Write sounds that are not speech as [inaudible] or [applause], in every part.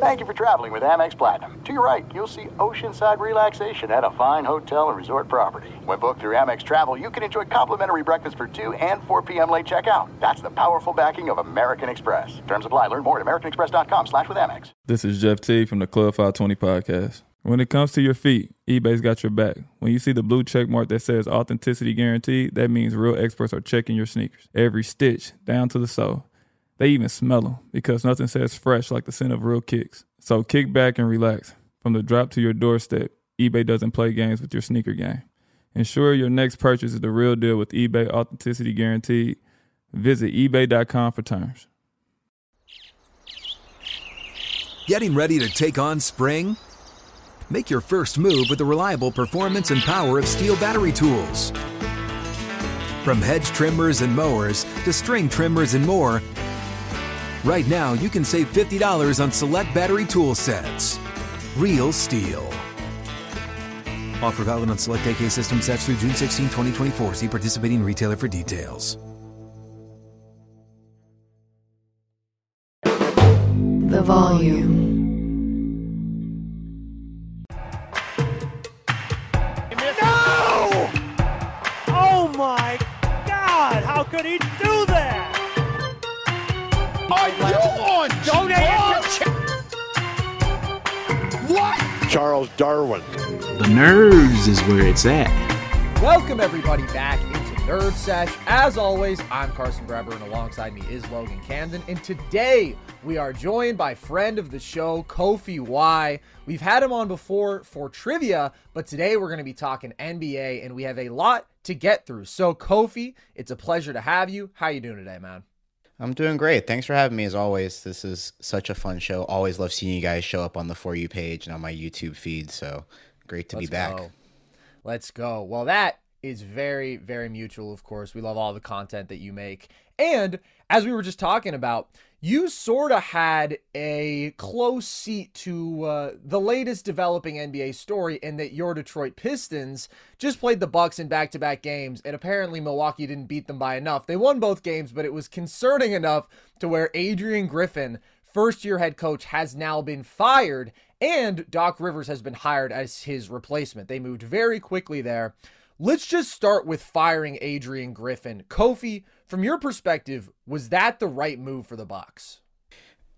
Thank you for traveling with Amex Platinum. To your right, you'll see oceanside relaxation at a fine hotel and resort property. When booked through Amex Travel, you can enjoy complimentary breakfast for 2 and 4 p.m. late checkout. That's the powerful backing of American Express. Terms apply. Learn more at americanexpress.com slash with Amex. This is Jeff T from the Club 520 podcast. When it comes to your feet, eBay's got your back. When you see the blue check mark that says authenticity guaranteed, that means real experts are checking your sneakers. Every stitch, down to the sole. They even smell them because nothing says fresh like the scent of real kicks. So kick back and relax. From the drop to your doorstep, eBay doesn't play games with your sneaker game. Ensure your next purchase is the real deal with eBay Authenticity Guaranteed. Visit eBay.com for terms. Getting ready to take on spring? Make your first move with the reliable performance and power of STIHL battery tools. From hedge trimmers and mowers to string trimmers and more, right now you can save $50 on select battery tool sets. Real STIHL. Offer valid on select AK system sets through June 16, 2024. See participating retailer for details. The volume. No! Oh my God! How could he do that? Are you on Don't What? Charles Darwin. The nerves is where it's at. Welcome everybody back into Nerd Sesh. As always, I'm Carson Breber, and alongside me is Logan Camden. And today we are joined by friend of the show, KofieWhy. We've had him on before for trivia, but today we're going to be talking NBA, and we have a lot to get through. So, Kofie, it's a pleasure to have you. How you doing today, man? I'm doing great. Thanks for having me as always. This is such a fun show. Always love seeing you guys show up on the For You page and on my YouTube feed. So great to Let's be back. Go. Let's go. Well, that is very, very mutual, of course. We love all the content that you make. And as we were just talking about, you sort of had a close seat to uh, the latest developing NBA story in that your Detroit Pistons just played the Bucks in back-to-back games, and apparently Milwaukee didn't beat them by enough. They won both games, but it was concerning enough to where Adrian Griffin, first-year head coach, has now been fired, and Doc Rivers has been hired as his replacement. They moved very quickly there. Let's just start with firing Adrian Griffin. Kofie, from your perspective, was that the right move for the Bucks?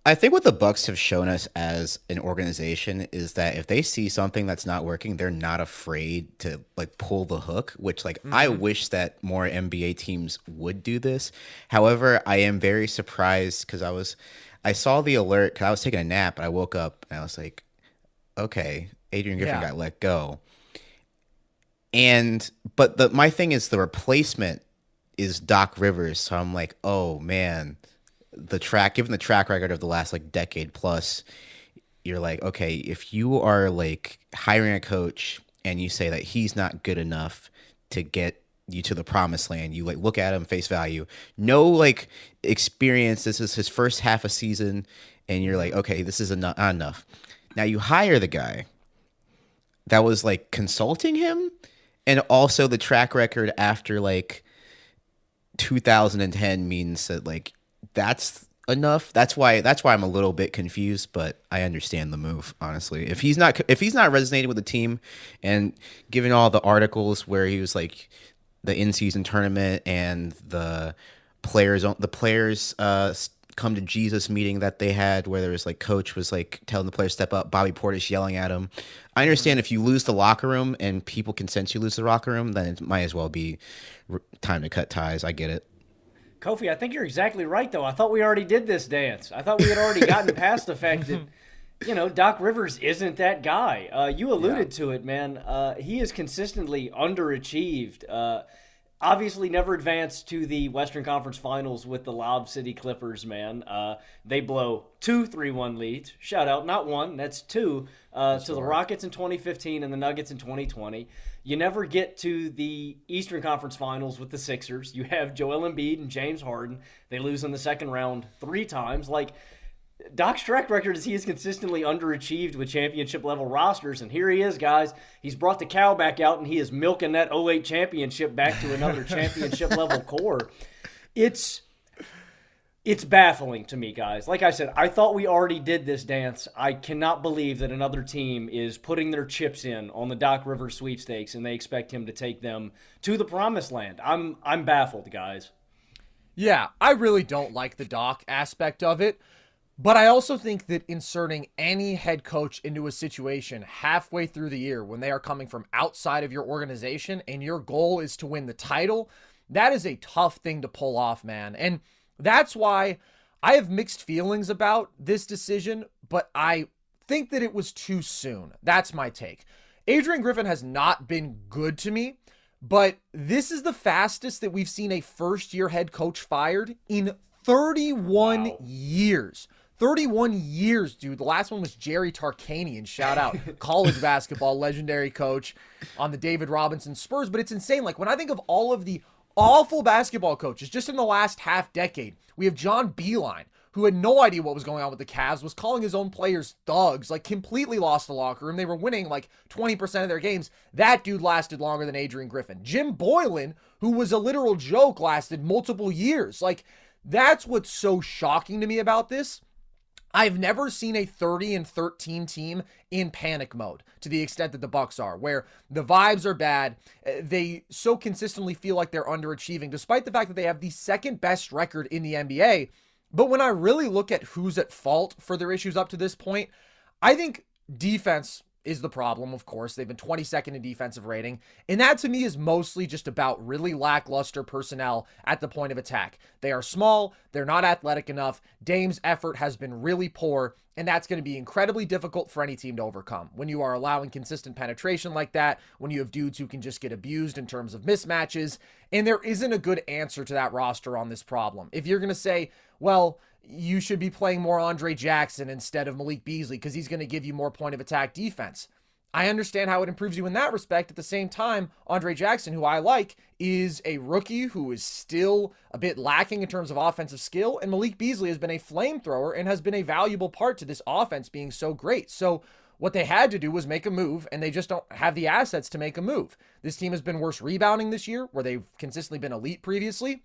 I think what the Bucks have shown us as an organization is that if they see something that's not working, they're not afraid to like pull the hook, which like mm-hmm. I wish that more NBA teams would do this. However, I am very surprised cuz I was I saw the alert cuz I was taking a nap and I woke up and I was like, okay, Adrian Griffin yeah. got let go. And but the my thing is the replacement is Doc Rivers, so I'm like, oh man, the track given the track record of the last like decade plus, you're like, okay, if you are like hiring a coach and you say that he's not good enough to get you to the promised land, you like look at him face value, no like experience. This is his first half a season, and you're like, okay, this is enough. enough. Now you hire the guy that was like consulting him and also the track record after like 2010 means that like that's enough. That's why that's why I'm a little bit confused, but I understand the move honestly. If he's not if he's not resonating with the team and given all the articles where he was like the in-season tournament and the players the players uh come to Jesus meeting that they had where there was like coach was like telling the players step up, Bobby Portis yelling at him. I understand if you lose the locker room and people can sense you lose the locker room, then it might as well be time to cut ties. I get it. Kofie, I think you're exactly right though. I thought we already did this dance. I thought we had already gotten past the fact that [laughs] you know Doc Rivers isn't that guy. Uh, you alluded yeah. to it, man. Uh, he has consistently underachieved. Uh, obviously never advanced to the Western Conference Finals with the Lob City Clippers, man. Uh, they blow two 3 1 leads. Shout out, not one, that's two, uh, to the Rockets in 2015 and the Nuggets in 2020. You never get to the Eastern Conference Finals with the Sixers. You have Joel Embiid and James Harden. They lose in the second round three times. Like, Doc's track record is he has consistently underachieved with championship level rosters, and here he is, guys. He's brought the cow back out, and he is milking that 08 championship back to another [laughs] championship level core. It's it's baffling to me, guys. Like I said, I thought we already did this dance. I cannot believe that another team is putting their chips in on the Doc River sweepstakes and they expect him to take them to the promised land. I'm I'm baffled, guys. Yeah, I really don't like the Doc aspect of it. But I also think that inserting any head coach into a situation halfway through the year when they are coming from outside of your organization and your goal is to win the title, that is a tough thing to pull off, man. And that's why I have mixed feelings about this decision, but I think that it was too soon. That's my take. Adrian Griffin has not been good to me, but this is the fastest that we've seen a first year head coach fired in 31 wow. years. 31 years, dude. The last one was Jerry Tarkanian. Shout out [laughs] college basketball legendary coach on the David Robinson Spurs. But it's insane. Like when I think of all of the awful basketball coaches just in the last half decade, we have John Beilein, who had no idea what was going on with the Cavs, was calling his own players thugs, like completely lost the locker room. They were winning like 20% of their games. That dude lasted longer than Adrian Griffin. Jim Boylen, who was a literal joke, lasted multiple years. Like, that's what's so shocking to me about this I've never seen a 30 and 13 team in panic mode to the extent that the Bucks are, where the vibes are bad. Eh, they so consistently feel like they're underachieving, despite the fact that they have the second best record in the NBA. But when I really look at who's at fault for their issues up to this point, I think defense is the problem, of course. They've been 22nd in defensive rating. And that to me is mostly just about really lackluster personnel at the point of attack. They are small, they're not athletic enough. Dame's effort has been really poor, and that's going to be incredibly difficult for any team to overcome. When you are allowing consistent penetration like that, when you have dudes who can just get abused in terms of mismatches, and there isn't a good answer to that roster on this problem. If you're going to say, well, you should be playing more Andre Jackson instead of Malik Beasley because he's going to give you more point of attack defense. I understand how it improves you in that respect. At the same time, Andre Jackson, who I like, is a rookie who is still a bit lacking in terms of offensive skill. And Malik Beasley has been a flamethrower and has been a valuable part to this offense being so great. So, what they had to do was make a move, and they just don't have the assets to make a move. This team has been worse rebounding this year, where they've consistently been elite previously.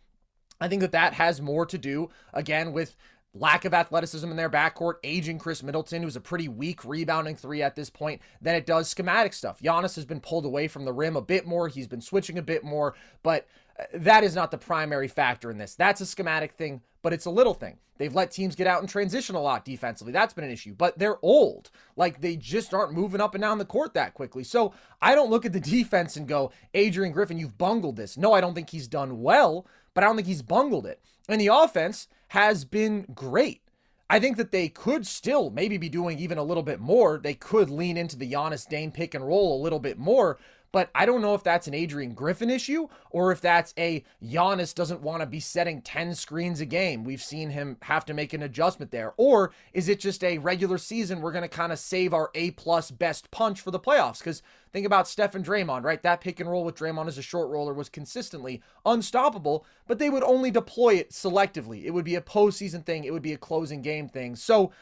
I think that that has more to do, again, with lack of athleticism in their backcourt, aging Khris Middleton, who's a pretty weak rebounding three at this point, than it does schematic stuff. Giannis has been pulled away from the rim a bit more. He's been switching a bit more, but uh, that is not the primary factor in this. That's a schematic thing, but it's a little thing. They've let teams get out and transition a lot defensively. That's been an issue, but they're old. Like they just aren't moving up and down the court that quickly. So I don't look at the [laughs] defense and go, Adrian Griffin, you've bungled this. No, I don't think he's done well, but I don't think he's bungled it. And the offense has been great. I think that they could still maybe be doing even a little bit more. They could lean into the Giannis Dame pick and roll a little bit more, but I don't know if that's an Adrian Griffin issue or if that's a Giannis doesn't want to be setting 10 screens a game. We've seen him have to make an adjustment there. Or is it just a regular season we're going to kind of save our A plus best punch for the playoffs? Because think about Steph and Draymond, right? That pick and roll with Draymond as a short roller was consistently unstoppable, but they would only deploy it selectively. It would be a postseason thing, it would be a closing game thing. So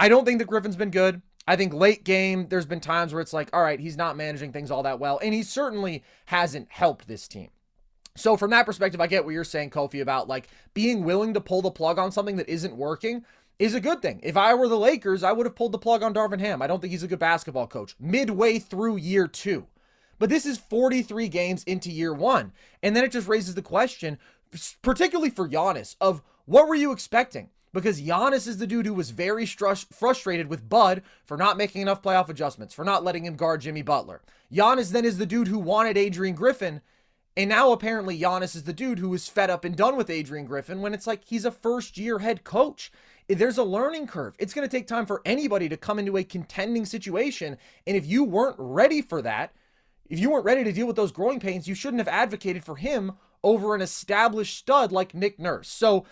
I don't think the Griffin's been good. I think late game, there's been times where it's like, all right, he's not managing things all that well. And he certainly hasn't helped this team. So, from that perspective, I get what you're saying, Kofie, about like being willing to pull the plug on something that isn't working is a good thing. If I were the Lakers, I would have pulled the plug on Darvin Ham. I don't think he's a good basketball coach midway through year two. But this is 43 games into year one. And then it just raises the question, particularly for Giannis, of what were you expecting? because Giannis is the dude who was very frustrated with Bud for not making enough playoff adjustments, for not letting him guard Jimmy Butler. Giannis then is the dude who wanted Adrian Griffin, and now apparently Giannis is the dude who is fed up and done with Adrian Griffin when it's like he's a first year head coach. There's a learning curve. It's going to take time for anybody to come into a contending situation. And if you weren't ready for that, if you weren't ready to deal with those growing pains, you shouldn't have advocated for him over an established stud like Nick Nurse. So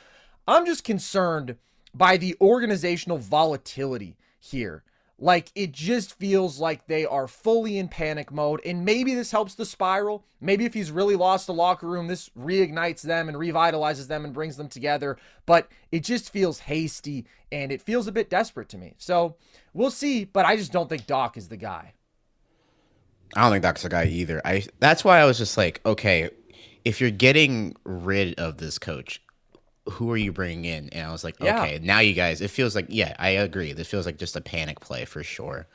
I'm just concerned by the organizational volatility here. Like it just feels like they are fully in panic mode. And maybe this helps the spiral. Maybe if he's really lost the locker room, this reignites them and revitalizes them and brings them together. But it just feels hasty and it feels a bit desperate to me. So we'll see. But I just don't think Doc is the guy. I don't think Doc's the guy either. I that's why I was just like, okay, if you're getting rid of this coach, who are you bringing in? And I was like, Yeah. okay, now you guys. It feels like yeah, I agree. This feels like just a panic play for sure.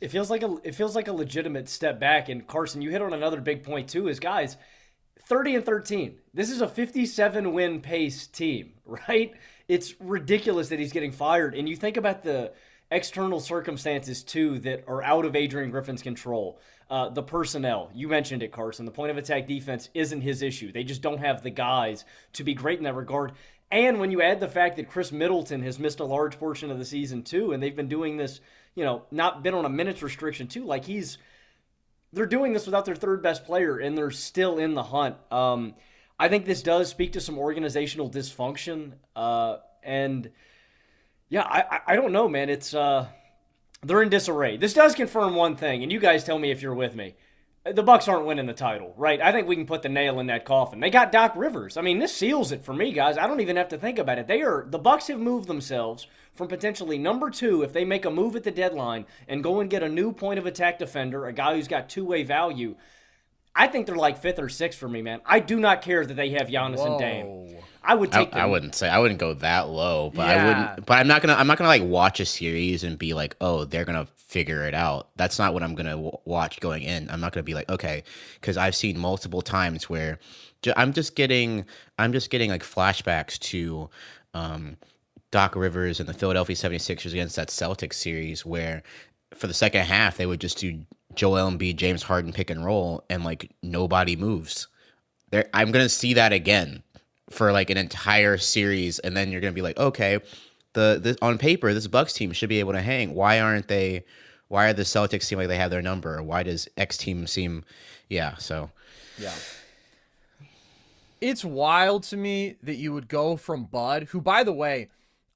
It feels like a it feels like a legitimate step back. And Carson, you hit on another big point too. Is guys, thirty and thirteen. This is a fifty-seven win pace team, [laughs] right? It's ridiculous that he's getting fired. And you think about the external circumstances too that are out of Adrian Griffin's control. Uh, the personnel, you mentioned it, Carson. The point of attack defense isn't his issue. They just don't have the guys to be great in that regard. And when you add the fact that Khris Middleton has missed a large portion of the season too, and they've been doing this, you know, not been on a minutes restriction too, like he's they're doing this without their third best player and they're still in the hunt. Um, I think this does speak to some organizational dysfunction. Uh, and yeah, I, I, don't know, man. It's uh, they're in disarray. This does confirm one thing, and you guys tell me if you're with me. The Bucks aren't winning the title, right? I think we can put the nail in that coffin. They got Doc Rivers. I mean, this seals it for me, guys. I don't even have to think about it. They are the Bucks have moved themselves from potentially number two if they make a move at the deadline and go and get a new point of attack defender, a guy who's got two way value. I think they're like fifth or sixth for me, man. I do not care that they have Giannis and Dame. I would I, take them. I wouldn't say I wouldn't go that low, but I wouldn't. But I'm not gonna. I'm not gonna like watch a series and be like, oh, they're gonna figure it out. That's not what I'm gonna w- watch going in. I'm not gonna be like, okay, because I've seen multiple times where I'm just getting, I'm just getting like flashbacks to, um, Doc Rivers and the Philadelphia 76ers against that Celtics series where for the second half they would just do Joel Embiid, James Harden pick and roll and like nobody moves. There I'm going to see that again for like an entire series and then you're to be like, "Okay, the, the on paper this Bucks team should be able to hang. Why aren't they why are the Celtics seem like they have their number? Why does X team seem yeah, so Yeah. It's wild to me that you would go from Bud, who by the way,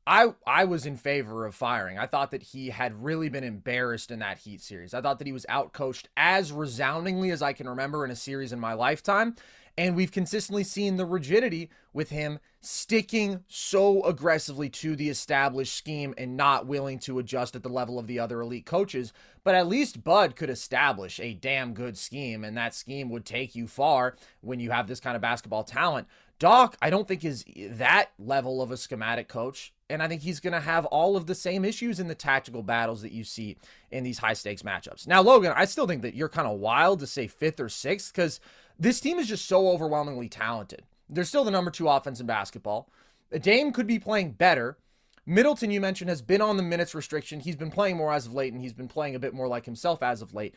I I was in favor of firing. I thought that he had really been embarrassed in that Heat series. I thought that he was outcoached as resoundingly as I can remember in a series in my lifetime. And we've consistently seen the rigidity with him sticking so aggressively to the established scheme and not willing to adjust at the level of the other elite coaches. But at least Bud could establish a damn good scheme, and that scheme would take you far when you have this kind of basketball talent. Doc, I don't think is that level of a schematic coach. And I think he's going to have all of the same issues in the tactical battles that you see in these high stakes matchups. Now, Logan, I still think that you're kind of wild to say fifth or sixth because this team is just so overwhelmingly talented. They're still the number two offense in basketball. Uh, Dame could be playing better. Middleton, you mentioned, has been on the minutes restriction. He's been playing more as of late, and he's been playing a bit more like himself as of late.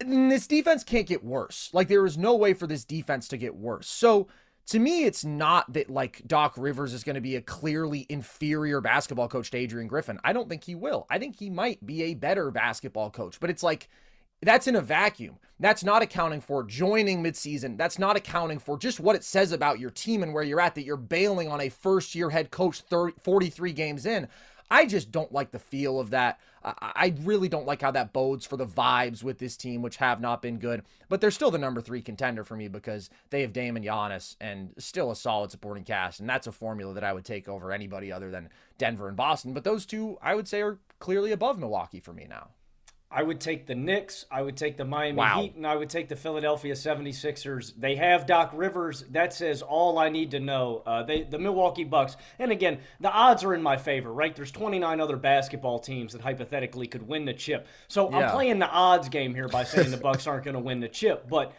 And this defense can't get worse. Like, there is no way for this defense to get worse. So, to me, it's not that like Doc Rivers is going to be a clearly inferior basketball coach to Adrian Griffin. I don't think he will. I think he might be a better basketball coach, but it's like that's in a vacuum. That's not accounting for joining midseason. That's not accounting for just what it says about your team and where you're at that you're bailing on a first year head coach 30, 43 games in. I just don't like the feel of that. I, really don't like how that bodes for the vibes with this team, which have not been good. But they're still the number three contender for me because they have Dame and Giannis and still a solid supporting cast. And that's a formula that I would take over anybody other than Denver and Boston. But those two, I would say, are clearly above Milwaukee for me now. I would take the Knicks, I would take the Miami Wow. Heat, and I would take the Philadelphia 76ers. They have Doc Rivers. That says all I need to know. Uh, they, the Milwaukee Bucks, and again, the odds are in my favor, right? There's 29 other basketball teams that hypothetically could win the chip. So I'm playing the odds game here by saying the Bucks aren't going to win the chip, but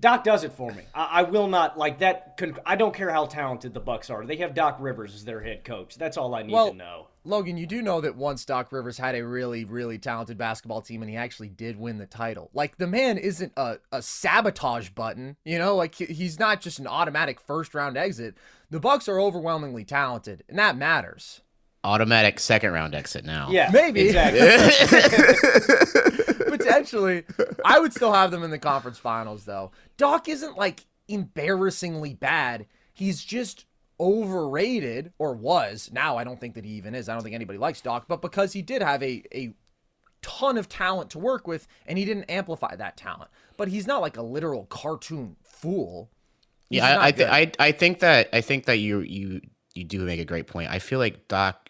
Doc does it for me. I, I will not like that. Con- I don't care how talented the Bucks are. They have Doc Rivers as their head coach. That's all I need Well, to know. Logan, you do know that once Doc Rivers had a really, really talented basketball team and he actually did win the title. Like, the man isn't a, a sabotage button, you know? Like, he's not just an automatic first round exit. The Bucks are overwhelmingly talented, and that matters. automatic second round exit now. Yeah, Maybe. exactly. [laughs] [laughs] [laughs] Potentially. I would still have them in the conference finals, though. Doc isn't like embarrassingly bad. He's just overrated, or was. Now, I don't think that he even is. I don't think anybody likes Doc, but because he did have a, a ton of talent to work with, and he didn't amplify that talent. But he's not like a literal cartoon fool. He's Yeah, I I, th- I I think that I think that you you you do make a great point. I feel like Doc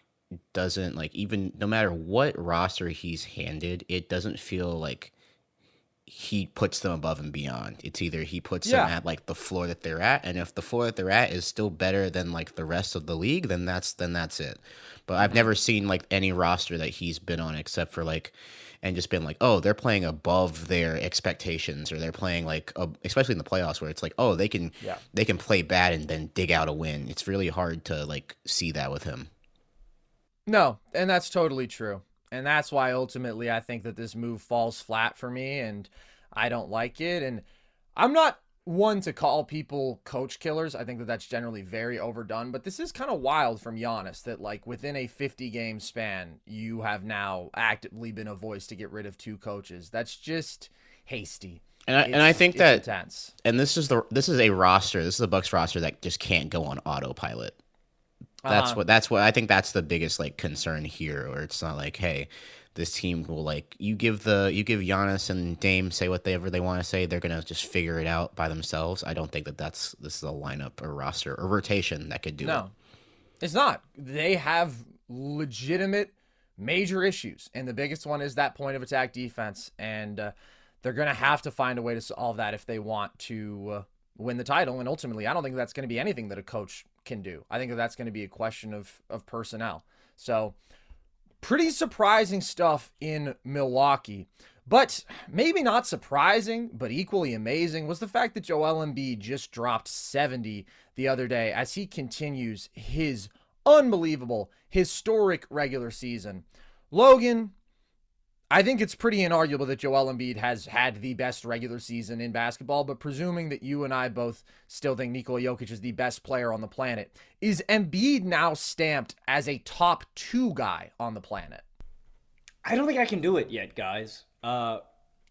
doesn't like even no matter what roster he's handed, it doesn't feel like he puts them above and beyond. It's either he puts Yeah. them at like the floor that they're at, and if the floor that they're at is still better than like the rest of the league, then that's then that's it. But I've never seen like any roster that he's been on except for like and just been like, oh, they're playing above their expectations, or they're playing like, uh, especially in the playoffs, where it's like, oh, they can, Yeah. they can play bad and then dig out a win. It's really hard to like see that with him. No, and that's totally true. And that's why ultimately I think that this move falls flat for me and I don't like it. And I'm not one to call people coach killers. I think that that's generally very overdone, but this is kind of wild from Giannis that like within a 50 game span, you have now actively been a voice to get rid of two coaches. That's just hasty. And I, and I think that, intense. and this is the this is a roster. This is a Bucks roster that just can't go on autopilot. That's Uh-huh. what that's what I think that's the biggest like concern here. Where it's not like, hey, this team will like you give the you give Giannis and Dame say whatever they want to say. They're gonna just figure it out by themselves. I don't think that that's this is a lineup or roster or rotation that could do it. No, it's not. They have legitimate major issues, and the biggest one is that point of attack defense, and uh, they're going to have to find a way to solve that if they want to uh, win the title. And ultimately, I don't think that's going to be anything that a coach can do. I think that that's going to be a question of of personnel. So, pretty surprising stuff in Milwaukee. But maybe not surprising, but equally amazing was the fact that Joel Embiid just dropped 70 the other day as he continues his unbelievable, historic regular season. Logan, I think it's pretty inarguable that Joel Embiid has had the best regular season in basketball, but presuming that you and I both still think Nikola Jokic is the best player on the planet, is Embiid now stamped as a top two guy on the planet? I don't think I can do it yet, guys. Uh,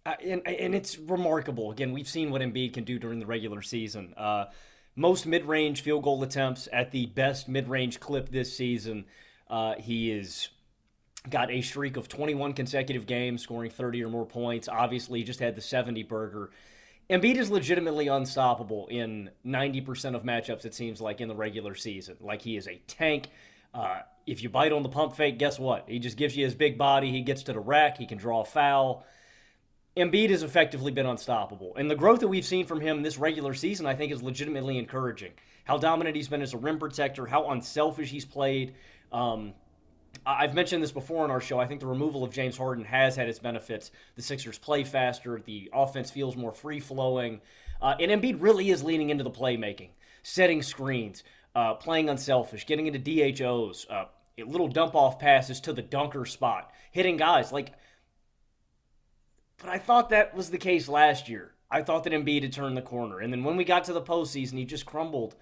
and and it's remarkable. Again, we've seen what Embiid can do during the regular season. Uh, most mid-range field goal attempts at the best mid-range clip this season. Uh, he is got a streak of 21 consecutive games, scoring 30 or more points. Obviously, just had the 70 burger. Embiid is legitimately unstoppable in 90% of matchups, it seems like, in the regular season. Like, he is a tank. Uh, if you bite on the pump fake, guess what? He just gives you his big body. He gets to the rack. He can draw a foul. Embiid has effectively been unstoppable. And the growth that we've seen from him this regular season, I think, is legitimately encouraging. How dominant he's been as a rim protector, how unselfish he's played. Um, I've mentioned this before on our show. I think the removal of James Harden has had its benefits. The Sixers play faster, the offense feels more free flowing, uh, and Embiid really is leaning into the playmaking, setting screens, uh, playing unselfish, getting into DHOs, uh, little dump off passes to the dunker spot, hitting guys like. But I thought that was the case last year. I thought that Embiid had turned the corner, and then when we got to the postseason, he just crumbled.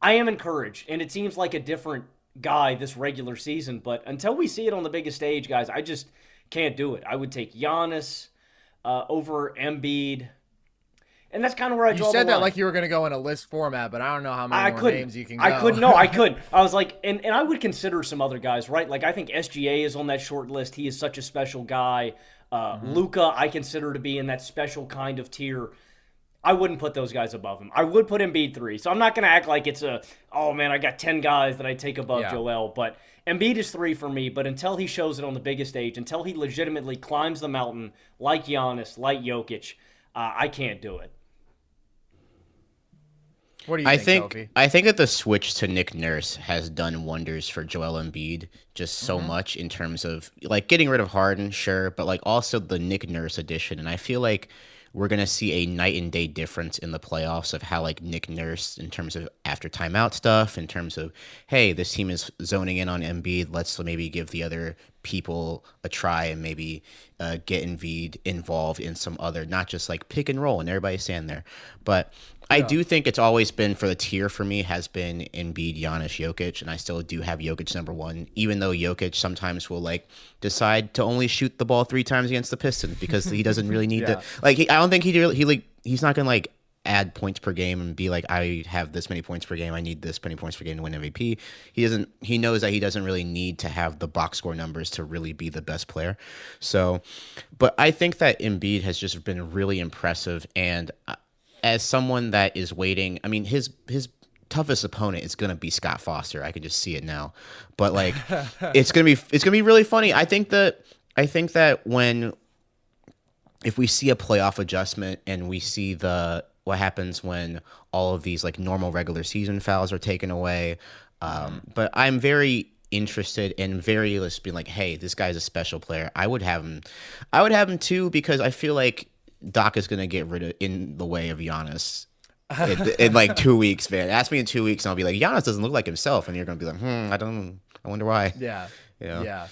I am encouraged, and it seems like a different guy this regular season. But until we see it on the biggest stage, guys, I just can't do it. I would take Giannis uh, over Embiid, and that's kind of where I You draw said the that like you were going to go in a list format, but I don't know how many I more couldn't. names you can go. I couldn't. No, I [laughs] couldn't. I was like, and, and I would consider some other guys, right? Like I think SGA is on that short list. He is such a special guy. Uh, Mm-hmm. Luka, I consider to be in that special kind of tier. I wouldn't put those guys above him. I would put Embiid three. So I'm not going to act like it's a, oh man, I got 10 guys that I take above Yeah. Joel. But Embiid is three for me. But until he shows it on the biggest stage, until he legitimately climbs the mountain like Giannis, like Jokic, uh, I can't do it. What do you I think, think I think that the switch to Nick Nurse has done wonders for Joel Embiid just so Mm-hmm. much in terms of like getting rid of Harden, sure, but like also the Nick Nurse addition. And I feel like we're gonna see a night and day difference in the playoffs of how like Nick Nurse in terms of after timeout stuff, in terms of hey, this team is zoning in on Embiid. Let's maybe give the other people a try and maybe uh, get Embiid involved in some other, not just like pick and roll and everybody stand there, but I do think it's always been for the tier for me has been Embiid, Giannis, Jokic, and I still do have Jokic number one, even though Jokic sometimes will like decide to only shoot the ball three times against the Pistons because he doesn't really [laughs] need Yeah. to. Like, he, I don't think he really, he like he's not gonna like add points per game and be like I have this many points per game, I need this many points per game to win MVP. He doesn't. He knows that he doesn't really need to have the box score numbers to really be the best player. So, but I think that Embiid has just been really impressive and. Uh, as someone that is waiting, I mean, his his toughest opponent is going to be Scott Foster. I can just see it now. But like, [laughs] it's gonna be it's gonna be really funny. I think that I think that when if we see a playoff adjustment and we see the what happens when all of these like normal regular season fouls are taken away. Um, but I'm very interested and very just being like, hey, this guy's a special player. I would have him. I would have him too because I feel like Doc is gonna get rid of in the way of Giannis. in, in like two [laughs] weeks, man. Ask me in two weeks, and I'll be like, Giannis doesn't look like himself, and you're gonna be like, hmm, I don't, I wonder why. Yeah, You know? yeah.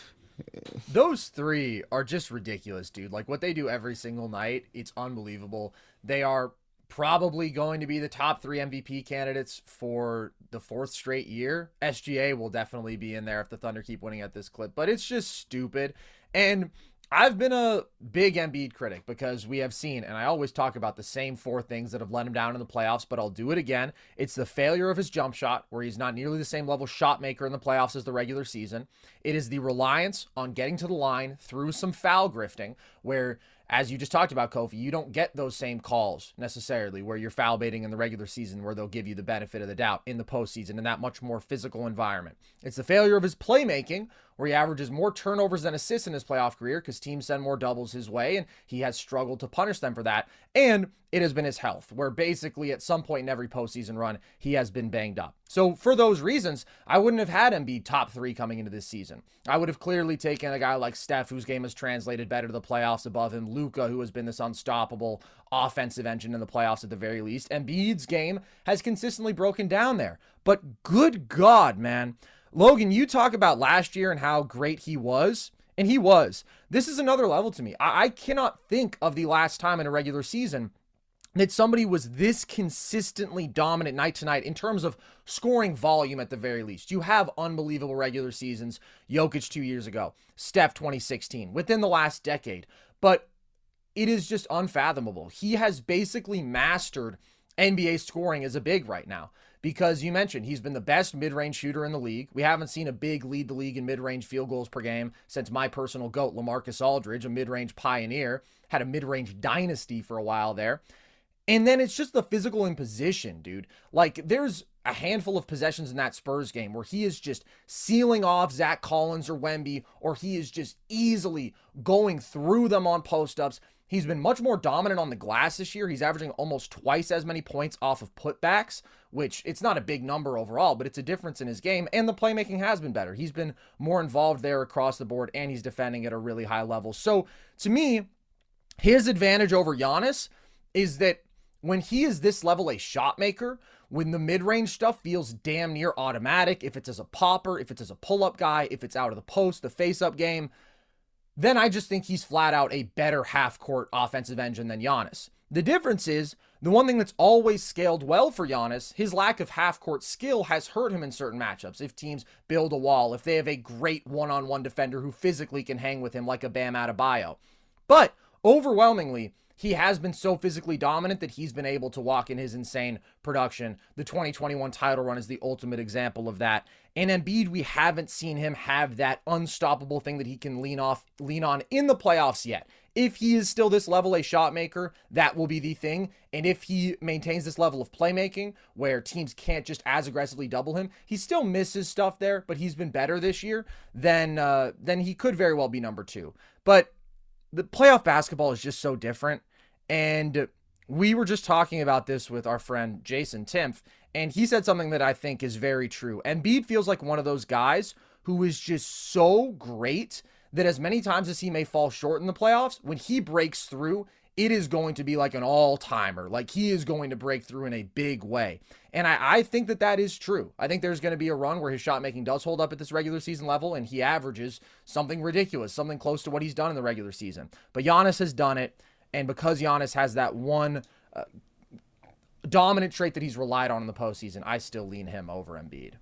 Those three are just ridiculous, dude. Like what they do every single night, it's unbelievable. They are probably going to be the top three MVP candidates for the fourth straight year. SGA will definitely be in there if the Thunder keep winning at this clip, but it's just stupid. And I've been a big Embiid critic because we have seen, and I always talk about the same four things that have let him down in the playoffs, but I'll do it again. It's the failure of his jump shot, where he's not nearly the same level shot maker in the playoffs as the regular season. It is the reliance on getting to the line through some foul grifting, where as you just talked about, Kofie, you don't get those same calls necessarily where you're foul baiting in the regular season, where they'll give you the benefit of the doubt in the postseason in that much more physical environment. It's the failure of his playmaking, where he averages more turnovers than assists in his playoff career because teams send more doubles his way, and he has struggled to punish them for that. And it has been his health, where basically at some point in every postseason run, he has been banged up. So for those reasons, I wouldn't have had him be top three coming into this season. I would have clearly taken a guy like Steph, whose game has translated better to the playoffs above him, Luka, who has been this unstoppable offensive engine in the playoffs at the very least. Embiid's game has consistently broken down there. But good God, man. Logan, you talk about last year and how great he was, and he was. This is another level to me. I, I cannot think of the last time in a regular season that somebody was this consistently dominant night to night in terms of scoring volume at the very least. You have unbelievable regular seasons. Jokic two years ago, Steph 2016, within the last decade. But it is just unfathomable. He has basically mastered NBA scoring as a big right now because you mentioned he's been the best mid-range shooter in the league. We haven't seen a big lead the league in mid-range field goals per game since my personal goat LaMarcus Aldridge, a mid-range pioneer, had a mid-range dynasty for a while there. And then it's just the physical imposition, dude. Like there's a handful of possessions in that Spurs game where he is just sealing off Zach Collins or Wemby, or he is just easily going through them on post ups. He's been much more dominant on the glass this year. He's averaging almost twice as many points off of putbacks, which it's not a big number overall, but it's a difference in his game. And the playmaking has been better. He's been more involved there across the board, and he's defending at a really high level. So to me, his advantage over Giannis is that when he is this level a shot maker, when the mid range stuff feels damn near automatic, if it's as a popper, if it's as a pull up guy, if it's out of the post, the face up game, then I just think he's flat out a better half court offensive engine than Giannis. The difference is the one thing that's always scaled well for Giannis, his lack of half court skill has hurt him in certain matchups. If teams build a wall, if they have a great one on one defender who physically can hang with him like a Bam Adebayo. But overwhelmingly, he has been so physically dominant that he's been able to walk in his insane production. The 2021 title run is the ultimate example of that. And Embiid, we haven't seen him have that unstoppable thing that he can lean off, lean on in the playoffs yet. If he is still this level a shot maker, that will be the thing. And if he maintains this level of playmaking where teams can't just as aggressively double him, he still misses stuff there, but he's been better this year, then uh, then he could very well be number two. But the playoff basketball is just so different. And we were just talking about this with our friend Jason Timpf, and he said something that I think is very true. Embiid feels like one of those guys who is just so great that as many times as he may fall short in the playoffs, when he breaks through, it is going to be like an all timer. Like he is going to break through in a big way. And I, I, think that that is true. I think there's going to be a run where his shot making does hold up at this regular season level and he averages something ridiculous, something close to what he's done in the regular season. But Giannis has done it. And because Giannis has that one uh, dominant trait that he's relied on in the postseason, I still lean him over Embiid.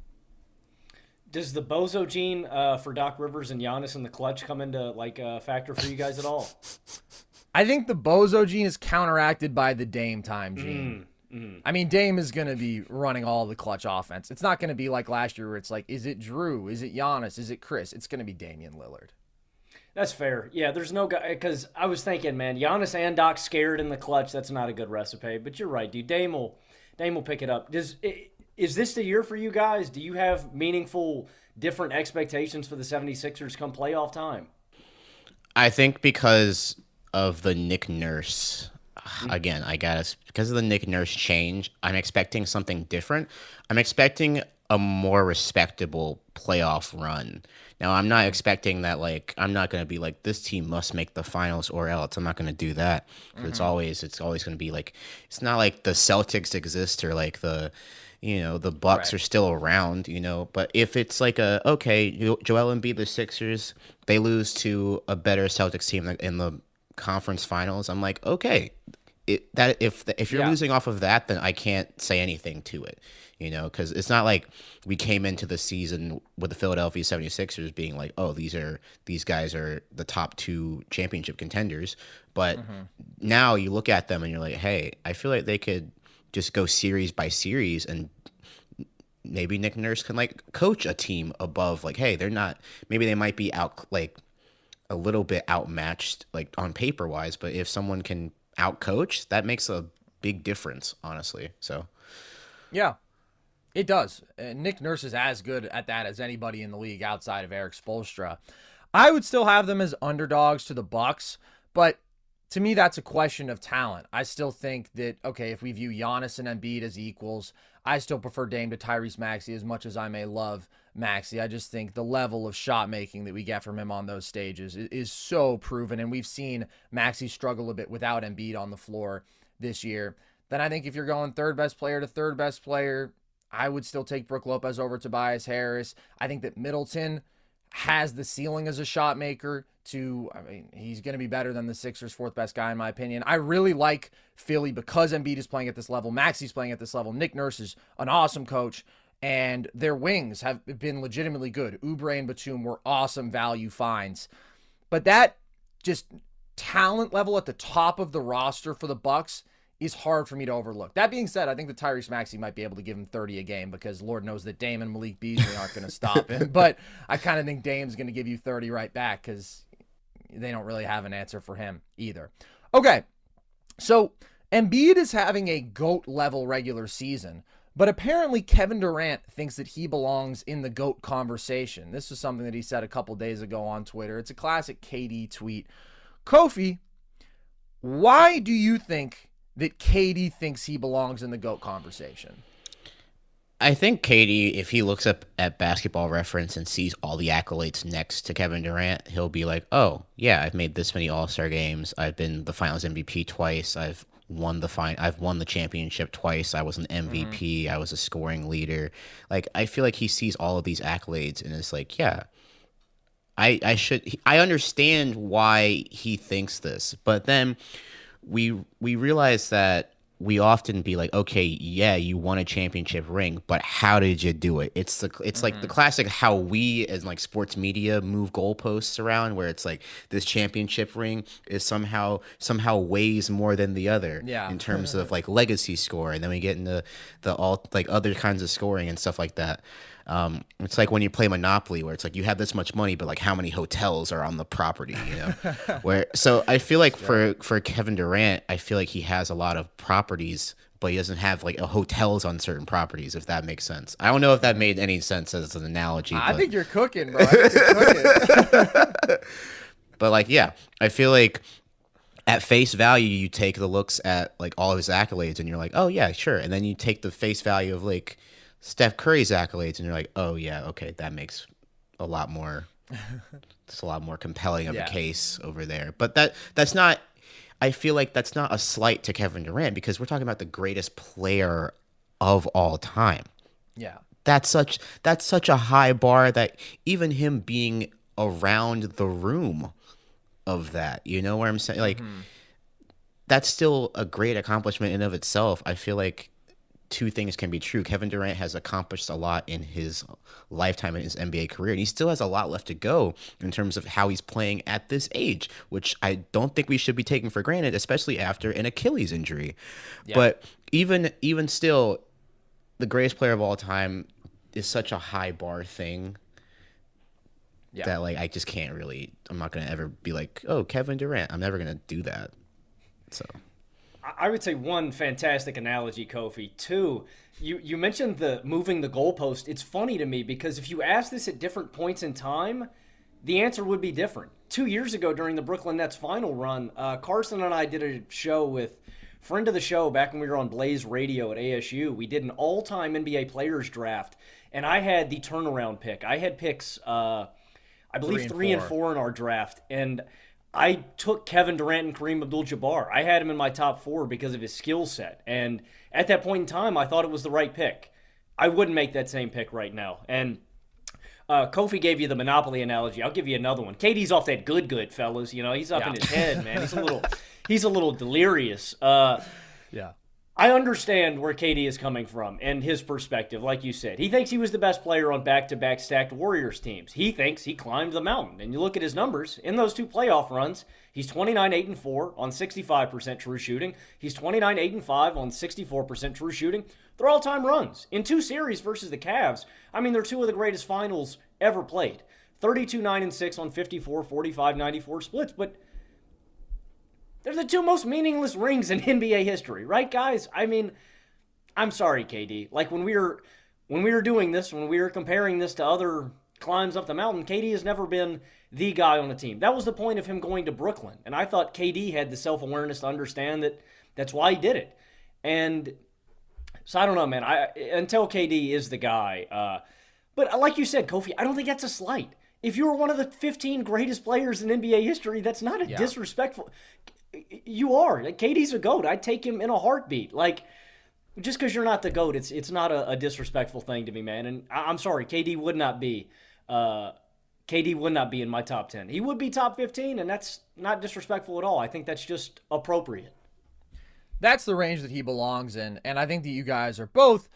Does the bozo gene uh, for Doc Rivers and Giannis in the clutch come into like a factor for you guys at all? I think the bozo gene is counteracted by the Dame time gene. Mm, mm. I mean, Dame is going to be running all the clutch offense. It's not going to be like last year where it's like, is it Drew? Is it Giannis? Is it Khris? It's going to be Damian Lillard. That's fair. Yeah, there's no guy because I was thinking, man, Giannis and Doc scared in the clutch. That's not a good recipe. But you're right, dude. Dame will, Dame will pick it up. Does is this the year for you guys? Do you have meaningful, different expectations for the 76ers come playoff time? I think because of the Nick Nurse, mm-hmm. again, I guess because of the Nick Nurse change, I'm expecting something different. I'm expecting a more respectable playoff run. Now, I'm not expecting that. Like, I'm not going to be like this team must make the finals or else. I'm not going to do that. Mm-hmm. It's always it's always going to be like it's not like the Celtics exist or like the you know the Bucks right. are still around. You know, but if it's like a okay, Joel and Embiid, the Sixers, they lose to a better Celtics team in the conference finals. I'm like, okay, it, that if if you're yeah. losing off of that, then I can't say anything to it, you know, because it's not like we came into the season with the Philadelphia 76ers being like, oh, these are these guys are the top two championship contenders, but mm-hmm. now you look at them and you're like, hey, I feel like they could just go series by series and maybe Nick Nurse can like coach a team above like hey they're not maybe they might be out like a little bit outmatched like on paper wise but if someone can out coach, that makes a big difference, honestly. So, yeah, it does. Uh, Nick Nurse is as good at that as anybody in the league outside of Erik Spoelstra. I would still have them as underdogs to the Bucks, but to me, that's a question of talent. I still think that okay, if we view Giannis and Embiid as equals, I still prefer Dame to Tyrese Maxey as much as I may love Maxey. I just think the level of shot making that we get from him on those stages is, is so proven, and we've seen Maxey struggle a bit without Embiid on the floor this year. Then I think if you're going third best player to third best player, I would still take Brook Lopez over Tobias Harris. I think that Middleton has the ceiling as a shot maker to I mean he's going to be better than the Sixers fourth best guy in my opinion. I really like Philly because Embiid is playing at this level, Maxey's playing at this level. Nick Nurse is an awesome coach and their wings have been legitimately good. Oubre and Batum were awesome value finds. But that just talent level at the top of the roster for the Bucks is hard for me to overlook. That being said, I think the Tyrese Maxey might be able to give him 30 a game because Lord knows that Dame and Malik Beasley aren't going [laughs] to stop him. But I kind of think Dame's going to give you 30 right back because they don't really have an answer for him either. Okay, so Embiid is having a GOAT level regular season, but apparently, Kevin Durant thinks that he belongs in the GOAT conversation. This was something that he said a couple days ago on Twitter. It's a classic KD tweet. Kofie, why do you think that KD thinks he belongs in the GOAT conversation? I think KD, if he looks up at basketball reference and sees all the accolades next to Kevin Durant, he'll be like, oh, yeah, I've made this many All Star games. I've been the finals MVP twice. I've won the fine I've won the championship twice. I was an MVP. Mm-hmm. I was a scoring leader. Like I feel like he sees all of these accolades and it's like, yeah. I I should I understand why he thinks this. But then we we realize that we often be like, okay, yeah, you won a championship ring, but how did you do it? It's the it's mm-hmm. like the mm-hmm. classic how we as like sports media move goalposts around, where it's like this championship ring is somehow somehow weighs more than the other, yeah. in terms [laughs] of like legacy score, and then we get into the all like other kinds of scoring and stuff like that. Um, it's like when you play Monopoly, where it's like you have this much money, but like how many hotels are on the property, you know? [laughs] where so I feel like for for Kevin Durant, I feel like he has a lot of properties, but he doesn't have like a hotels on certain properties. If that makes sense, I don't know if that made any sense as an analogy. I but... think you're cooking, bro. You're cooking. [laughs] but like, yeah, I feel like at face value, you take the looks at like all his accolades, and you're like, oh yeah, sure, and then you take the face value of like Steph Curry's accolades, and you're like, oh yeah, okay, that makes a lot more. [laughs] it's a lot more compelling of yeah. a case over there. But that that's not. I feel like that's not a slight to Kevin Durant because we're talking about the greatest player of all time. Yeah. That's such that's such a high bar that even him being around the room of that, you know where I'm saying like mm-hmm. that's still a great accomplishment in of itself. I feel like two things can be true. Kevin Durant has accomplished a lot in his lifetime in his NBA career, and he still has a lot left to go in terms of how he's playing at this age, which I don't think we should be taking for granted, especially after an Achilles injury. Yeah. But even even still, the greatest player of all time is such a high bar thing. Yeah. That like I just can't really I'm not gonna ever be like, oh Kevin Durant. I'm never gonna do that. So I would say one fantastic analogy, Kofie. Two, you you mentioned the moving the goalpost. It's funny to me because if you ask this at different points in time, the answer would be different. two years ago during the Brooklyn Nets final run, uh, Carson and I did a show with friend of the show back when we were on Blaze Radio at ASU. We did an all-time NBA players draft, and I had the turnaround pick. I had picks, uh, I believe three, and, three four. and four in our draft, and I took Kevin Durant and Kareem Abdul-Jabbar. I had him in my top four because of his skill set, and at that point in time, I thought it was the right pick. I wouldn't make that same pick right now, and uh, Kofie gave you the Monopoly analogy. I'll give you another one. KD's off that good, good, fellas. You know, he's up yeah. in his head, man. He's a little, [laughs] he's a little delirious. Uh, yeah. I understand where KD is coming from and his perspective. Like you said, he thinks he was the best player on back-to-back stacked Warriors teams. He thinks he climbed the mountain. And you look at his numbers in those two playoff runs. He's 29 8 and 4 on 65% true shooting. He's 29 8 and 5 on 64% true shooting. They're all-time runs in two series versus the Cavs. I mean, they're two of the greatest finals ever played. 32 9 and 6 on 54 45 94 splits, but they're the two most meaningless rings in [laughs] NBA history, right, guys? I mean, I'm sorry, KD. Like when we were when we were doing this, when we were comparing this to other climbs up the mountain, KD has never been the guy on the team. That was the point of him going to Brooklyn, and I thought KD had the self awareness to understand that that's why he did it. And so I don't know, man. I until KD is the guy. Uh, but like you said, Kofie, I don't think that's a slight. If you were one of the 15 greatest players in NBA history, that's not a yeah. disrespectful you are. KD's a goat. I'd take him in a heartbeat. Like just because you're not the goat, it's it's not a, a, disrespectful thing to me, man. And I, am sorry, KD would not be. Uh, KD would not be in my top 10. He would be top 15, and that's not disrespectful at all. I think that's just appropriate. That's the range that he belongs in. And I think that you guys are both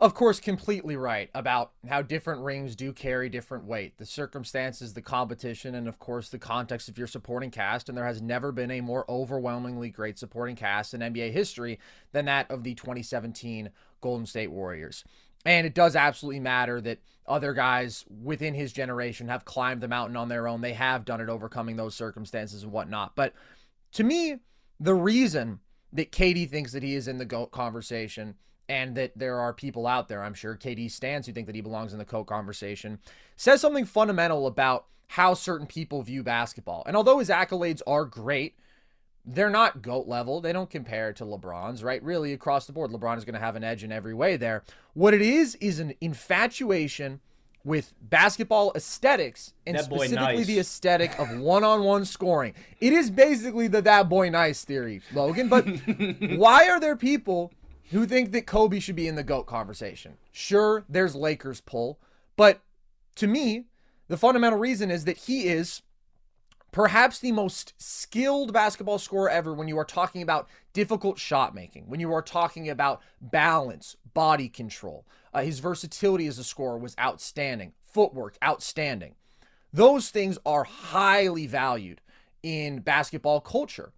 of course, completely right about how different rings do carry different weight. The circumstances, the competition, and of course, the context of your supporting cast. And there has never been a more overwhelmingly great supporting cast in NBA history than that of the 2017 Golden State Warriors. And it does absolutely matter that other guys within his generation have climbed the mountain on their own. They have done it overcoming those circumstances and whatnot. But to me, the reason that KD thinks that he is in the GOAT conversation and that there are people out there, I'm sure, KD stands who think that he belongs in the co conversation, says something fundamental about how certain people view basketball. And although his accolades are great, they're not GOAT level. They don't compare to LeBron's, right? Really, across the board, LeBron is going to have an edge in every way there. What it is, is an infatuation with basketball aesthetics and specifically nice. the aesthetic of [laughs] one-on-one scoring. It is basically the that boy nice theory, Logan. But [laughs] why are there people who think that Kobe should be in the GOAT conversation. Sure, there's Lakers pull, but to me, the fundamental reason is that he is perhaps the most skilled basketball scorer ever when you are talking about difficult shot making, when you are talking about balance, body control. Uh, his versatility as a scorer was outstanding, footwork, outstanding. Those things are highly valued in basketball culture.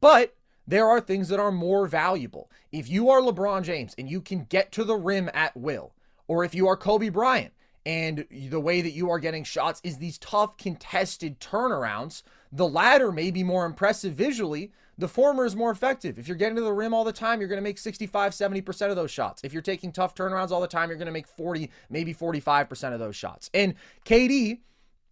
But there are things that are more valuable. If you are LeBron James and you can get to the rim at will, or if you are Kobe Bryant and the way that you are getting shots is these tough contested turnarounds, the latter may be more impressive visually. The former is more effective. If you're getting to the rim all the time, you're going to make 65, 70% of those shots. If you're taking tough turnarounds all the time, you're going to make 40, maybe 45% of those shots. And KD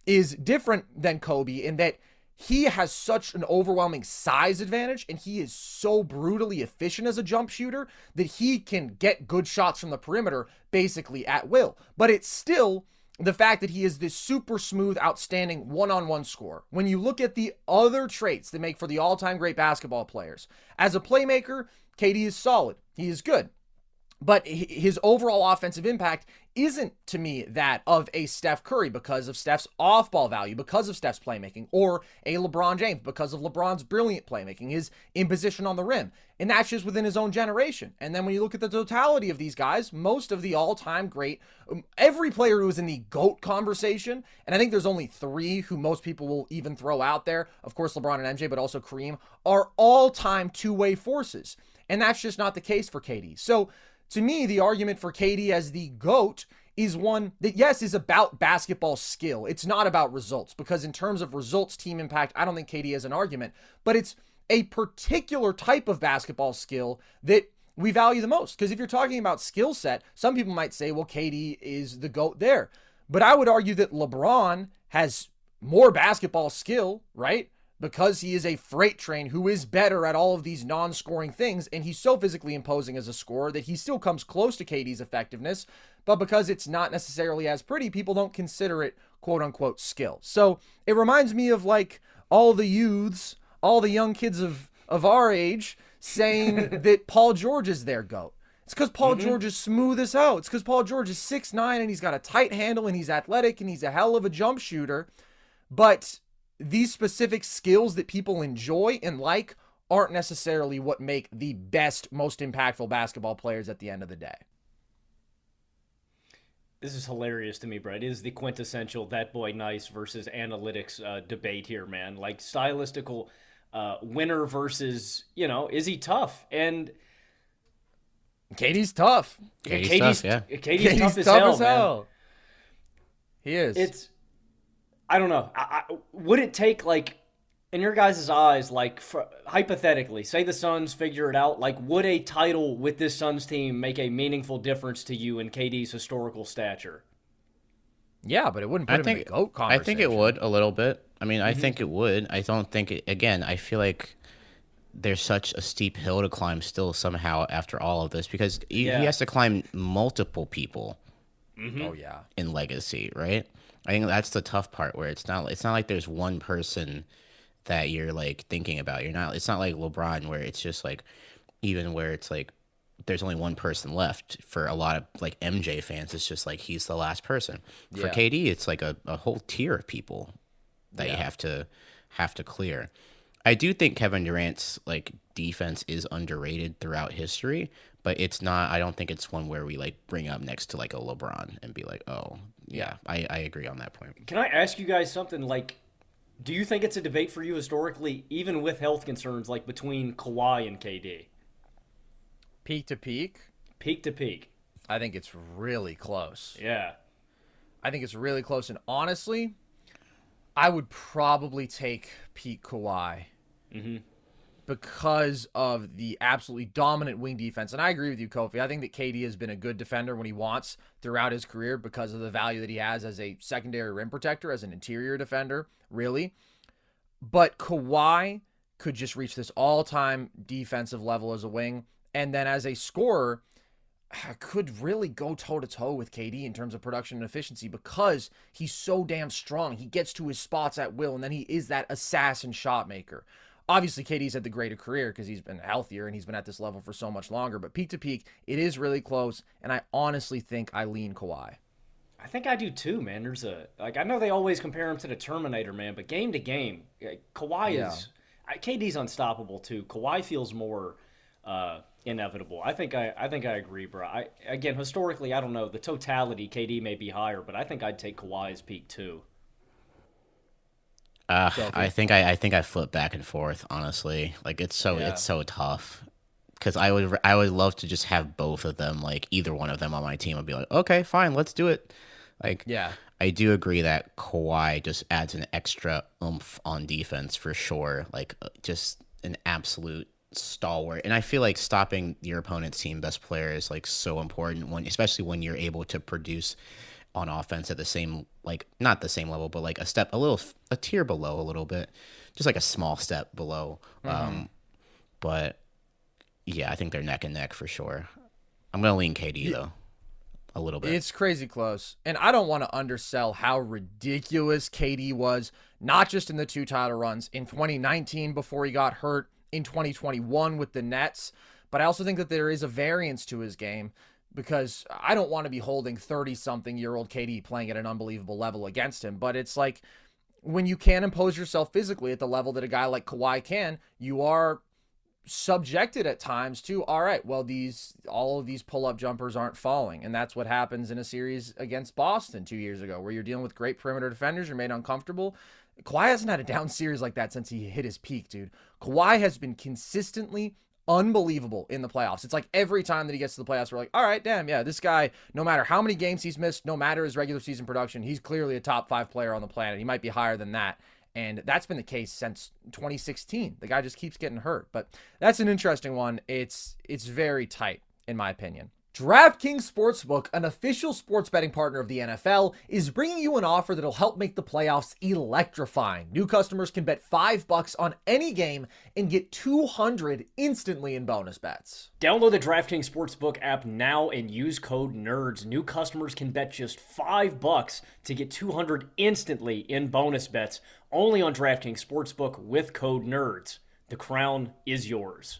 is different than Kobe in that he has such an overwhelming size advantage and he is so brutally efficient as a jump shooter that he can get good shots from the perimeter basically at will. But it's still the fact that he is this super smooth, outstanding one on one scorer. When you look at the other traits that make for the all time great basketball players, as a playmaker, KD is solid. He is good. But his overall offensive impact isn't to me that of a Steph Curry because of Steph's off ball value, because of Steph's playmaking, or a LeBron James because of LeBron's brilliant playmaking, his imposition on the rim. And that's just within his own generation. And then when you look at the totality of these guys, most of the all time great, um, every player who is in the GOAT conversation, and I think there's only three who most people will even throw out there, of course, LeBron and MJ, but also Kareem, are all time two way forces. And that's just not the case for KD. So, to me, the argument for KD as the GOAT is one that, yes, is about basketball skill. It's not about results, because in terms of results, team impact, I don't think KD has an argument, but it's a particular type of basketball skill that we value the most. Because if you're talking about skill set, some people might say, well, KD is the GOAT there. But I would argue that LeBron has more basketball skill, right? Because he is a freight train who is better at all of these non scoring things. And he's so physically imposing as a scorer that he still comes close to KD's effectiveness. But because it's not necessarily as pretty, people don't consider it quote unquote skill. So it reminds me of like all the youths, all the young kids of, of our age saying [laughs] that Paul George is their GOAT. It's because Paul mm-hmm. George is smooth as hell. It's because Paul George is six nine and he's got a tight handle and he's athletic and he's a hell of a jump shooter. But these specific skills that people enjoy and like aren't necessarily what make the best, most impactful basketball players at the end of the day. This is hilarious to me, Brett. It is the quintessential that boy nice versus analytics uh, debate here, man. Like stylistical uh, winner versus, you know, is he tough? And KD's tough. Katie's, KD's tough, yeah. KD's, KD's tough, as, tough hell, as hell. He is. It's I don't know. I, I, would it take like in your guys' eyes, like for, hypothetically, say the Suns figure it out, like would a title with this Suns team make a meaningful difference to you in KD's historical stature? Yeah, but it wouldn't put I think, GOAT I think it would a little bit. I mean, I mm-hmm. think it would. I don't think it. Again, I feel like there's such a steep hill to climb still somehow after all of this because he, yeah. he has to climb multiple people. Mm-hmm. Oh yeah, in legacy, right? I think that's the tough part where it's not it's not like there's one person that you're like thinking about. You're not. It's not like LeBron where it's just like even where it's like there's only one person left for a lot of like MJ fans. It's just like he's the last person. For. KD, it's like a, a whole tier of people that yeah. you have to have to clear. I do think Kevin Durant's like defense is underrated throughout history, but it's not. I don't think it's one where we like bring up next to like a LeBron and be like, oh yeah, I, I agree on that point. Can I ask you guys something? Like, do you think it's a debate for you historically, even with health concerns, like between Kawhi and KD? Peak to peak. Peak to peak. I think it's really close. Yeah. I think it's really close, and honestly, I would probably take Pete Kawhi mm-hmm. because of the absolutely dominant wing defense. And I agree with you, Kofie. I think that KD has been a good defender when he wants throughout his career because of the value that he has as a secondary rim protector, as an interior defender, really. But Kawhi could just reach this all time defensive level as a wing. And then as a scorer, [sighs] could really go toe to toe with KD in terms of production and efficiency because he's so damn strong. He gets to his spots at will, and then he is that assassin shot maker. Obviously, KD's had the greater career because he's been healthier and he's been at this level for so much longer. But peak to peak, it is really close, and I honestly think I lean Kawhi. I think I do too, man. There's a like I know they always compare him to the Terminator, man, but game to game, Kawhi yeah. is KD's unstoppable too. Kawhi feels more. Uh, inevitable. I think I I think I agree, bro. I again historically I don't know the totality. KD may be higher, but I think I'd take Kawhi's peak too. Uh, I think I, I think I flip back and forth. Honestly, like it's so yeah. it's so tough because I would I would love to just have both of them, like either one of them on my team. I'd be like, okay, fine, let's do it. Like, yeah, I do agree that Kawhi just adds an extra oomph on defense for sure. Like, uh, just an absolute stalwart. And I feel like stopping your opponent's team best player is like so important when especially when you're able to produce on offense at the same like not the same level, but like a step a little a tier below a little bit. Just like a small step below. Mm-hmm. Um but yeah, I think they're neck and neck for sure. I'm gonna lean KD yeah. though. A little bit. It's crazy close. And I don't want to undersell how ridiculous KD was, not just in the two title runs, in 2019 before he got hurt, in 2021 with the Nets. But I also think that there is a variance to his game because I don't want to be holding 30 something year old KD playing at an unbelievable level against him. But it's like when you can't impose yourself physically at the level that a guy like Kawhi can, you are subjected at times to all right well these all of these pull-up jumpers aren't falling and that's what happens in a series against boston two years ago where you're dealing with great perimeter defenders you're made uncomfortable Kawhi hasn't had a down series like that since he hit his peak, dude. Kawhi has been consistently unbelievable in the playoffs. It's like every time that he gets to the playoffs, we're like, all right, damn, yeah, this guy, no matter how many games he's missed, no matter his regular season production, he's clearly a top five player on the planet. He might be higher than that. And that's been the case since 2016. The guy just keeps getting hurt. But that's an interesting one. It's it's very tight, in my opinion. DraftKings Sportsbook, an official sports betting partner of the NFL, is bringing you an offer that'll help make the playoffs electrifying. New customers can bet 5 bucks on any game and get 200 instantly in bonus bets. Download the DraftKings Sportsbook app now and use code NERDS. New customers can bet just 5 bucks to get 200 instantly in bonus bets only on DraftKings Sportsbook with code NERDS. The crown is yours.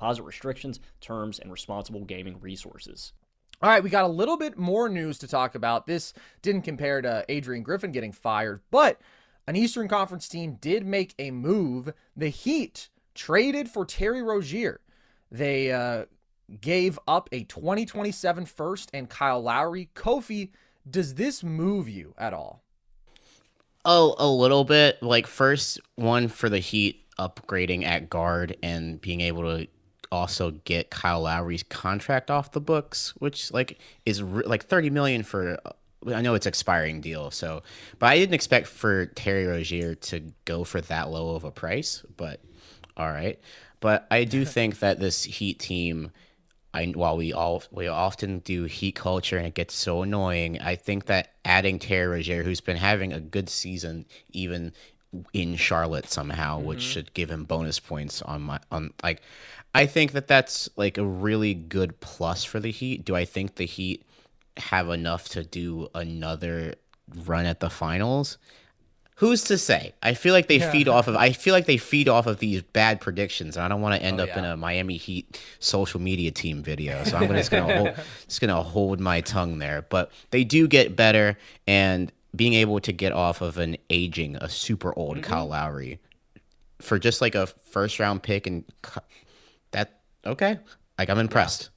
restrictions, terms, and responsible gaming resources. All right, we got a little bit more news to talk about. This didn't compare to Adrian Griffin getting fired, but an Eastern Conference team did make a move. The Heat traded for Terry Rozier. They uh, gave up a 2027 first and Kyle Lowry. Kofie, does this move you at all? Oh, a little bit. Like first one for the Heat upgrading at guard and being able to also get Kyle Lowry's contract off the books, which like is re- like thirty million for. I know it's expiring deal, so but I didn't expect for Terry Rozier to go for that low of a price. But all right, but I do [laughs] think that this Heat team. I, while we all we often do heat culture and it gets so annoying, I think that adding Terry Rozier, who's been having a good season, even in Charlotte somehow, mm-hmm. which should give him bonus points on my on like I think that that's like a really good plus for the Heat. Do I think the Heat have enough to do another run at the finals? Who's to say? I feel like they yeah. feed off of I feel like they feed off of these bad predictions and I don't want to end oh, up yeah. in a Miami Heat social media team video. So I'm just going [laughs] to hold just going to hold my tongue there, but they do get better and being able to get off of an aging a super old mm-hmm. Kyle Lowry for just like a first round pick and that okay. Like I'm impressed.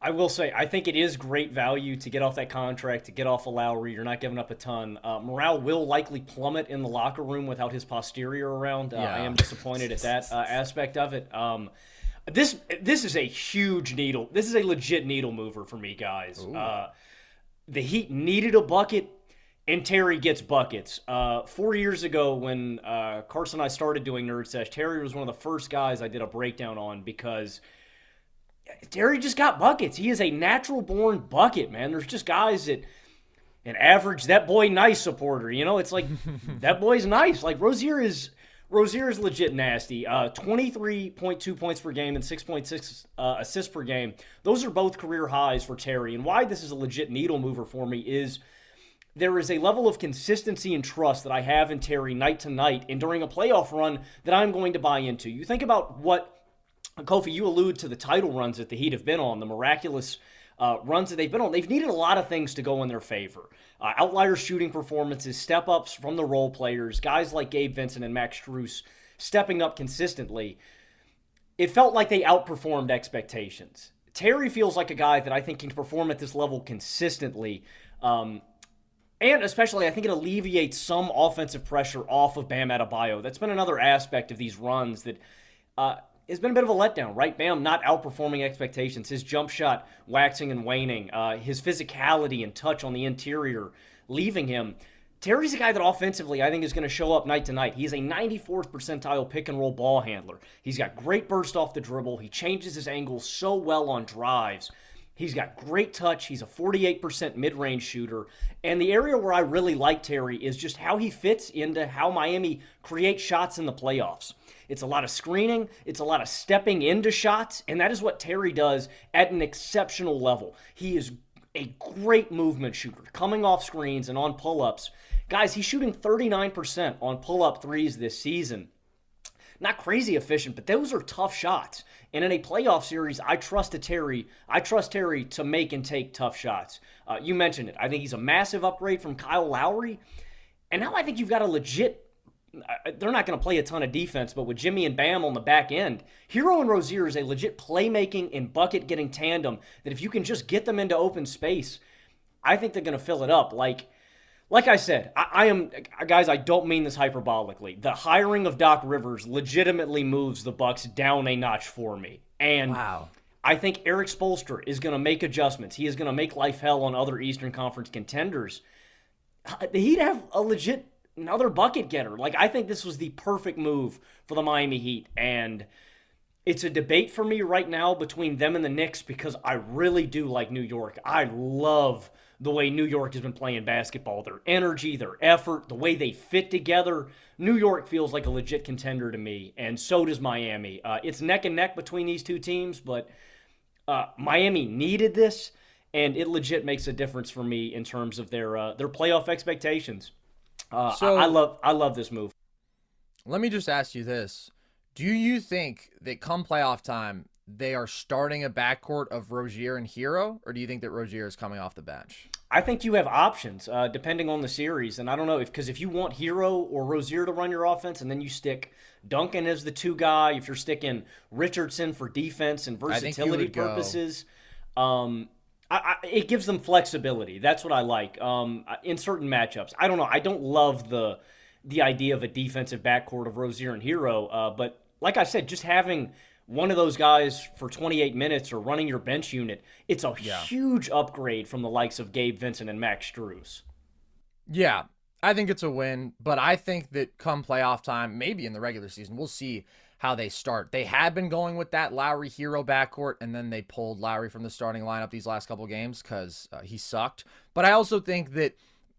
I will say, I think it is great value to get off that contract, to get off a Lowry. You're not giving up a ton. Uh, morale will likely plummet in the locker room without his posterior around. Uh, yeah. I am disappointed at that uh, aspect of it. Um, this this is a huge needle. This is a legit needle mover for me, guys. Uh, the Heat needed a bucket and Terry gets buckets. Uh, four years ago, when uh, Carson and I started doing Nerd Sesh, Terry was one of the first guys I did a breakdown on because Terry just got buckets. He is a natural born bucket, man. There's just guys that an average that boy nice supporter. You know, it's like [laughs] that boy's nice. Like Rozier is Rozier is legit nasty. Uh, 23.2 points per game and 6.6 uh, assists per game. Those are both career highs for Terry. And why this is a legit needle mover for me is – there is a level of consistency and trust that I have in Terry night to night and during a playoff run that I'm going to buy into. You think about what Kofie, you allude to the title runs that the Heat have been on, the miraculous uh, runs that they've been on. They've needed a lot of things to go in their favor. Uh, outlier shooting performances, step ups from the role players, guys like Gabe Vincent and Max Strus stepping up consistently. It felt like they outperformed expectations. Terry feels like a guy that I think can perform at this level consistently. Um, and especially, I think it alleviates some offensive pressure off of Bam Adebayo. That's been another aspect of these runs that uh, has been a bit of a letdown, right? Bam not outperforming expectations. His jump shot waxing and waning. Uh, his physicality and touch on the interior leaving him. Terry's a guy that offensively I think is going to show up night to night. He's a 94th percentile pick and roll ball handler. He's got great burst off the dribble. He changes his angles so well on drives. He's got great touch. He's a 48% mid range shooter. And the area where I really like Terry is just how he fits into how Miami creates shots in the playoffs. It's a lot of screening, it's a lot of stepping into shots, and that is what Terry does at an exceptional level. He is a great movement shooter, coming off screens and on pull ups. Guys, he's shooting 39% on pull up threes this season not crazy efficient, but those are tough shots. And in a playoff series, I trust Terry. I trust Terry to make and take tough shots. Uh, you mentioned it. I think he's a massive upgrade from Kyle Lowry. And now I think you've got a legit they're not going to play a ton of defense, but with Jimmy and Bam on the back end, Herro and Rozier is a legit playmaking and bucket getting tandem that if you can just get them into open space, I think they're going to fill it up. Like, like I said, I, I, am guys. I don't mean this hyperbolically. The hiring of Doc Rivers legitimately moves the Bucks down a notch for me, and wow. I think Erik Spoelstra is going to make adjustments. He is going to make life hell on other Eastern Conference contenders. He'd have a legit another bucket getter. Like I think this was the perfect move for the Miami Heat, and it's a debate for me right now between them and the Knicks because I really do like New York. I love the way New York has been playing basketball, their energy, their effort, the way they fit together. New York feels like a legit contender to me, and so does Miami. Uh, it's neck and neck between these two teams, but uh, Miami needed this, and it legit makes a difference for me in terms of their uh, their playoff expectations. Uh, so I, I love I love this move. Let me just ask you this: Do you think that come playoff time they are starting a backcourt of Rozier and Herro, or do you think that Rozier is coming off the bench? I think you have options uh, depending on the series, and I don't know if because if you want Herro or Rozier to run your offense, and then you stick Duncan as the two guy, if you're sticking Richardson for defense and versatility purposes, um, I, I, it gives them flexibility. That's what I like um, in certain matchups. I don't know. I don't love the the idea of a defensive backcourt of Rozier and Herro, uh, but like I said, just having one of those guys for 28 minutes or running your bench unit, it's a yeah. huge upgrade from the likes of Gabe Vincent and Max Strus. Yeah, I think it's a win, but I think that come playoff time, maybe in the regular season, we'll see how they start. They had been going with that Lowry Herro backcourt, and then they pulled Lowry from the starting lineup these last couple games because uh, he sucked. But I also think that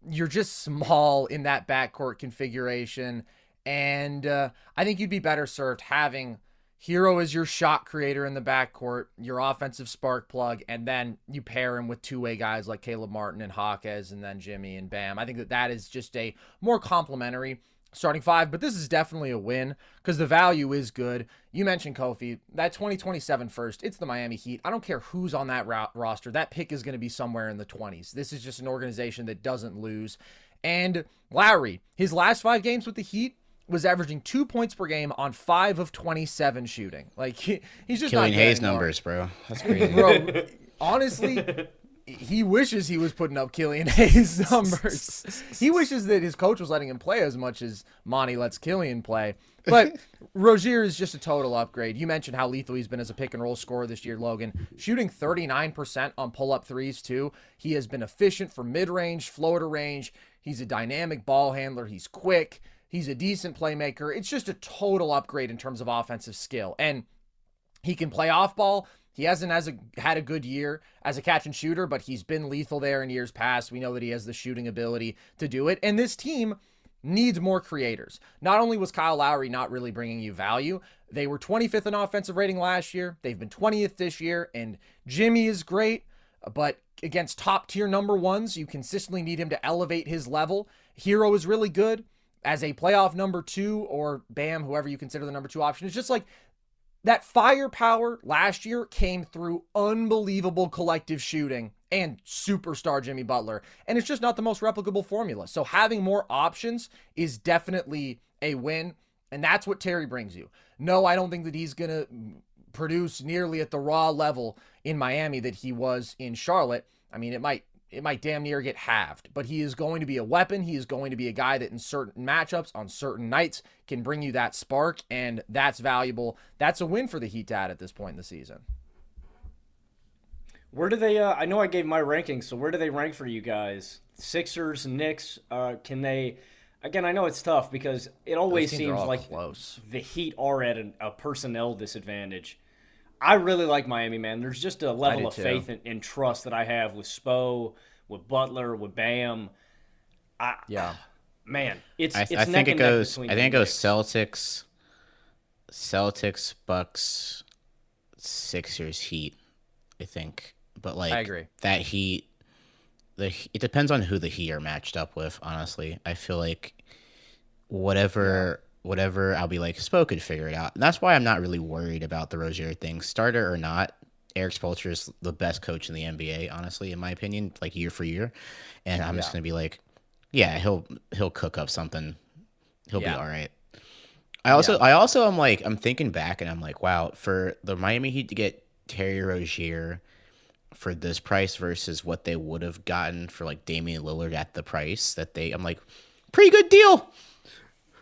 you're just small in that backcourt configuration, and uh, I think you'd be better served having Herro is your shot creator in the backcourt, your offensive spark plug, and then you pair him with two way guys like Caleb Martin and Jaquez, and then Jimmy and Bam. I think that that is just a more complementary starting five, but this is definitely a win because the value is good. You mentioned Kofie, that 2027 first, it's the Miami Heat. I don't care who's on that ro- roster, that pick is going to be somewhere in the 20s. This is just an organization that doesn't lose. And Lowry, his last five games with the Heat was averaging two points per game on five of 27 shooting. Like, he, he's just not. Killian Hayes numbers, bro. That's [laughs] crazy. bro, honestly, he wishes he was putting up Killian Hayes [laughs] numbers. he wishes that his coach was letting him play as much as Monty lets Killian play. But [laughs] Rozier is just a total upgrade. You mentioned how lethal he's been as a pick and roll scorer this year, Logan. Shooting 39% on pull up threes, too. He has been efficient for mid range, floater range. He's a dynamic ball handler. He's quick. He's a decent playmaker. It's just a total upgrade in terms of offensive skill. And he can play off ball. He hasn't has a, had a good year as a catch and shooter, but he's been lethal there in years past. We know that he has the shooting ability to do it. And this team needs more creators. Not only was Kyle Lowry not really bringing you value, they were 25th in offensive rating last year. They've been 20th this year, and Jimmy is great, but against top tier number ones, you consistently need him to elevate his level. Herro is really good as a playoff number two, or Bam, whoever you consider the number two option. It's just like that firepower last year came through unbelievable collective shooting and superstar Jimmy Butler. And it's just not the most replicable formula. So having more options is definitely a win. And that's what Terry brings you. No, I don't think that he's going to produce nearly at the raw level in Miami that he was in Charlotte. I mean, it might it might damn near get halved. But he is going to be a weapon. He is going to be a guy that in certain matchups, on certain nights, can bring you that spark, and that's valuable. That's a win for the Heat to add at this point in the season. Where do they? Uh, I know I gave my rankings, so where do they rank for you guys? Sixers, Knicks. Uh, can they? Again, I know it's tough because it always seems like close. the Heat are at a, a personnel disadvantage. I really like Miami, man. There's just a level of too. faith and, and, trust that I have with Spo, with Butler, with Bam. I, yeah, man, it's. I, it's I think it goes. I think it goes Celtics, Celtics, Bucks, Sixers, Heat. I think, but like I agree that Heat. The it depends on who the Heat are matched up with. Honestly, I feel like whatever. Yeah whatever, I'll be like, Spo could figure it out. And that's why I'm not really worried about the Rozier thing. Starter or not, Erik Spoelstra is the best coach in the NBA, honestly, in my opinion, like year for year. And I'm yeah. just gonna be like, yeah, he'll he'll cook up something. He'll Yeah. be all right. I also, I also, am like, I'm thinking back, and I'm like, wow, for the Miami Heat to get Terry Rozier for this price versus what they would have gotten for like Damian Lillard at the price that they, I'm like, pretty good deal,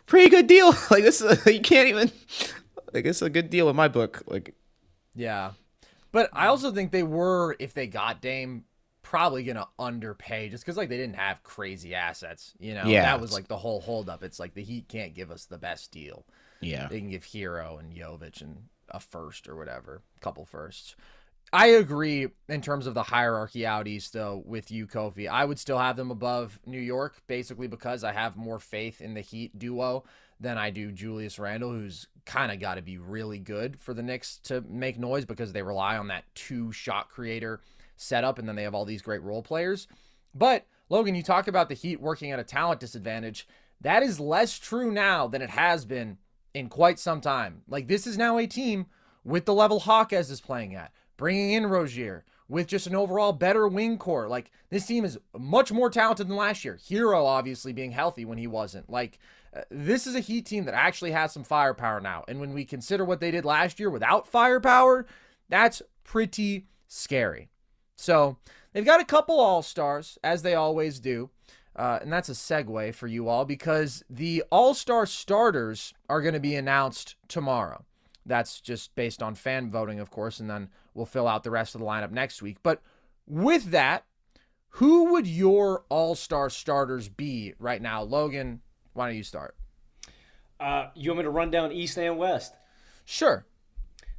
pretty good deal. [laughs] Like this, is, [laughs] you can't even, like it's a good deal in my book. Like, Yeah. But I also think they were, if they got Dame, probably gonna underpay just because like they didn't have crazy assets. You know, Yeah. that was like the whole holdup. It's like the Heat can't give us the best deal. yeah, They can give Herro and Jovic and a first or whatever, couple firsts. I agree in terms of the hierarchy out east, though, with you, Kofie. I would still have them above New York, basically because I have more faith in the Heat duo than I do Julius Randle, who's kind of got to be really good for the Knicks to make noise because they rely on that two shot creator setup, and then they have all these great role players. But Logan, you talk about the Heat working at a talent disadvantage. That is less true now than it has been in quite some time. Like this is now a team with the level Hawkes is playing at, bringing in Rozier with just an overall better wing core. Like this team is much more talented than last year. Herro obviously being healthy when he wasn't. Like uh, this is a Heat team that actually has some firepower now. And when we consider what they did last year without firepower, that's pretty scary. So they've got a couple All Stars, as they always do. Uh, and that's a segue for you all because the All Star starters are going to be announced tomorrow. That's just based on fan voting, of course, and then we'll fill out the rest of the lineup next week. But with that, who would your All Star starters be right now? Logan, why don't you start? Uh, you want me to run down East and West? Sure.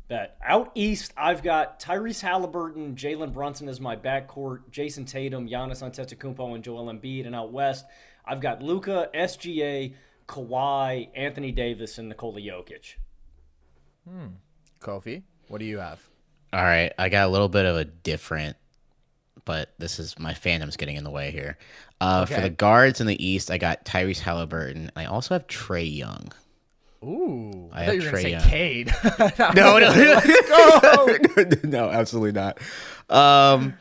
Bet. Out east, I've got Tyrese Haliburton, Jalen Brunson as my backcourt, Jayson Tatum, Giannis Antetokounmpo, and Joel Embiid. And out west, I've got Luka, SGA, Kawhi, Anthony Davis, and Nikola Jokic. Kofie, what do you have? all right. I got a little bit of a different, but this is my fandom's getting in the way here. Uh, For the guards in the East, I got Tyrese Haliburton. I also have Trae Young. Ooh, I, I thought have you were to Young. [laughs] say Cade. [laughs] [laughs] No, no, no, absolutely not. Um,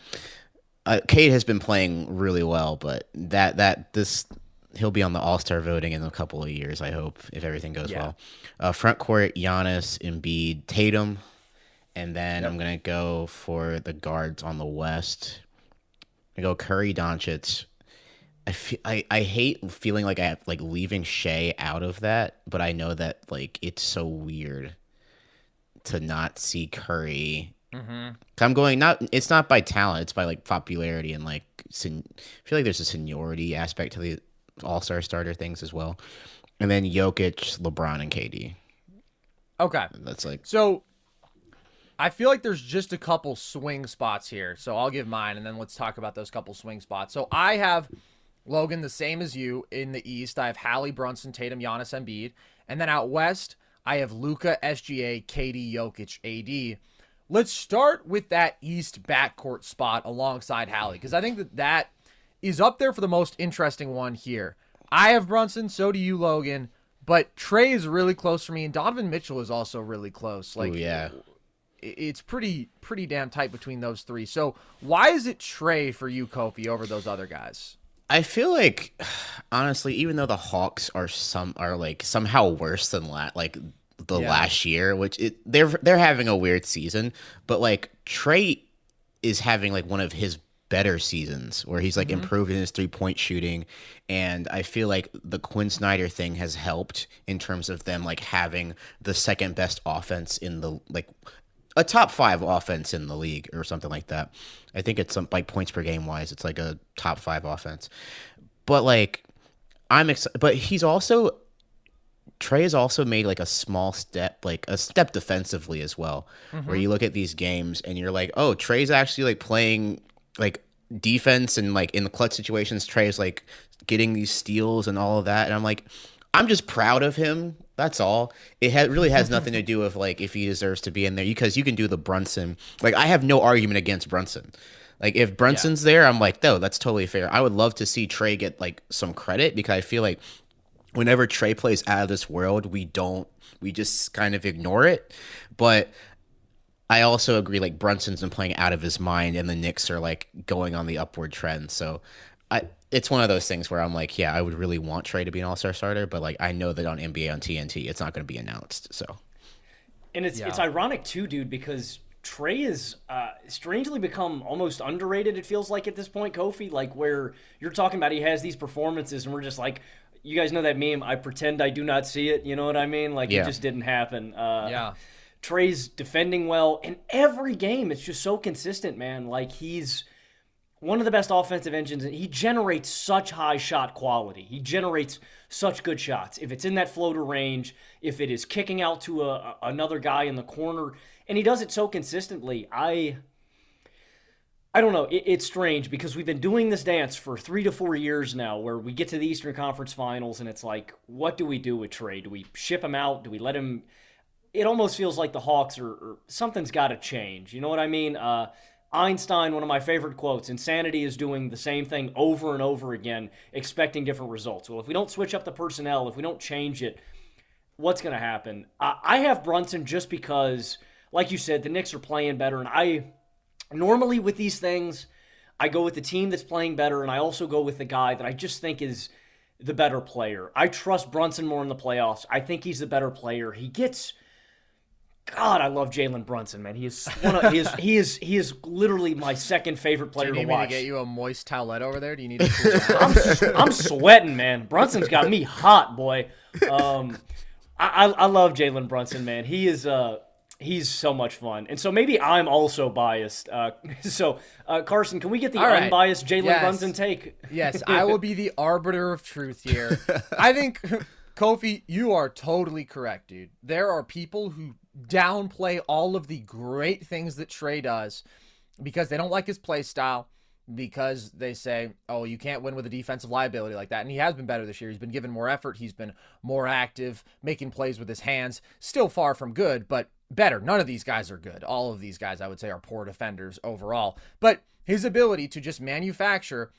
uh, Cade has been playing really well, but that that this he'll be on the All Star voting in a couple of years. I hope if everything goes Yeah. well. Uh, front court: Giannis, Embiid, Tatum, and then I'm gonna go for the guards on the West. I go Curry, Doncic. I, fe- I, I hate feeling like I have like leaving Shai out of that, but I know that like it's so weird to not see Curry. Mm-hmm. I'm going not. It's not by talent. It's by like popularity and like. Sen- I feel like there's a seniority aspect to the All Star starter things as well. And then Jokic, LeBron, and KD. okay. That's like So I feel like there's just a couple swing spots here. So I'll give mine and then let's talk about those couple swing spots. So I have Logan the same as you in the East. I have Hallie Brunson, Tatum, Giannis, Embiid. And then out West, I have Luka, SGA, KD, Jokic, AD. Let's start with that East backcourt spot alongside Hallie because I think that that is up there for the most interesting one here. I have Brunson, so do you, Logan. But Trae is really close for me, and Donovan Mitchell is also really close. Like, Ooh, yeah. it's pretty pretty damn tight between those three. So why is it Trae for you, Kofie, over those other guys? I feel like [sighs] honestly, even though the Hawks are some are like somehow worse than la- like the Yeah. last year, which it, they're they're having a weird season, but like Trae is having like one of his better seasons where he's like mm-hmm. improved in his three point shooting, and I feel like the Quin Snyder thing has helped in terms of them like having the second best offense in the like a top five offense in the league or something like that. I think it's some like points per game wise, it's like a top five offense. But like, I'm excited. But he's also Trae has also made like a small step, like a step defensively as well. Where mm-hmm. you look at these games and you're like, oh, Trae's actually like playing like defense and like in the clutch situations, Trae is like getting these steals and all of that. And I'm like, I'm just proud of him. That's all. It ha- really has nothing to do with like if he deserves to be in there because you can do the Brunson. Like I have no argument against Brunson. Like if Brunson's there, I'm like, no, that's totally fair. I would love to see Trae get like some credit because I feel like whenever Trae plays out of this world, we don't we just kind of ignore it. But I also agree like Brunson's been playing out of his mind and the Knicks are like going on the upward trend. So I it's one of those things where I'm like, yeah, I would really want Trae to be an All Star starter, but like I know that on NBA on TNT, it's not going to be announced. So, and it's yeah. it's ironic too, dude, because Trae is uh, strangely become almost underrated. It feels like at this point, Kofie, like where you're talking about, he has these performances, and we're just like, you guys know that meme. I pretend I do not see it. You know what I mean? Like yeah. it just didn't happen. Uh, yeah. Trae's defending well in every game. It's just so consistent, man. Like he's one of the best offensive engines. and He generates such high shot quality. He generates such good shots. If it's in that floater range, if it is kicking out to a, another guy in the corner, and he does it so consistently, I. I don't know. It, it's strange because we've been doing this dance for three to four years now, where we get to the Eastern Conference Finals, and it's like, what do we do with Trae? Do we ship him out? Do we let him? It almost feels like the Hawks are, are something's got to change. You know what I mean? Uh, Einstein, one of my favorite quotes insanity is doing the same thing over and over again, expecting different results. Well, if we don't switch up the personnel, if we don't change it, what's going to happen? I have Brunson just because, like you said, the Knicks are playing better. And I normally with these things, I go with the team that's playing better, and I also go with the guy that I just think is the better player. I trust Brunson more in the playoffs. I think he's the better player. He gets God, I love Jalen Brunson, man. He is one of, he is he is he is literally my second favorite player Do you need to watch. To get you a moist towelette over there? Do you need? [laughs] I'm I'm sweating, man. Brunson's got me hot, boy. Um, I I, I love Jalen Brunson, man. He is uh he's so much fun, and so maybe I'm also biased. Uh, [laughs] so uh, Carson, can we get the right. unbiased Jalen yes. Brunson take? yes, I will be the [laughs] arbiter of truth here. I think. Kofie, you are totally correct, dude. There are people who downplay all of the great things that Trae does because they don't like his play style, because they say, oh, you can't win with a defensive liability like that. And he has been better this year. He's been given more effort. He's been more active, making plays with his hands. Still far from good, but better. None of these guys are good. All of these guys, I would say, are poor defenders overall. But his ability to just manufacture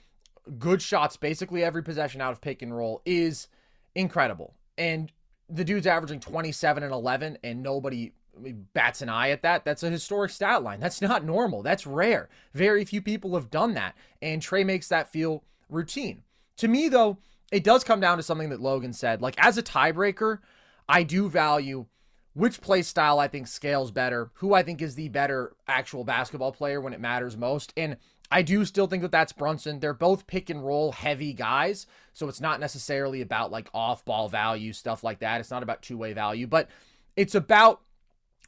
good shots basically every possession out of pick and roll is incredible. And the dude's averaging 27 and 11 and nobody bats an eye at that. That's a historic stat line. That's not normal. That's rare. Very few people have done that. And Trae makes that feel routine. To me, though, it does come down to something that Logan said. Like, as a tiebreaker, I do value which play style I think scales better, who I think is the better actual basketball player when it matters most. And I do still think that that's Brunson. They're both pick and roll heavy guys. So it's not necessarily about like off ball value, stuff like that. It's not about two way value, but it's about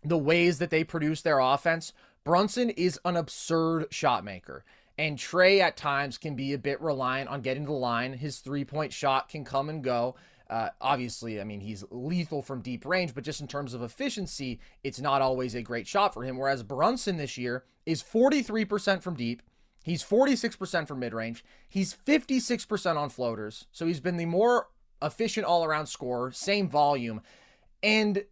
the ways that they produce their offense. Brunson is an absurd shot maker. And Trae at times can be a bit reliant on getting to the line. His three point shot can come and go. Uh, obviously, I mean, he's lethal from deep range, but just in terms of efficiency, it's not always a great shot for him. Whereas Brunson this year is 43% from deep, He's 46% from mid range. He's 56% on floaters. So he's been the more efficient all around scorer, same volume. And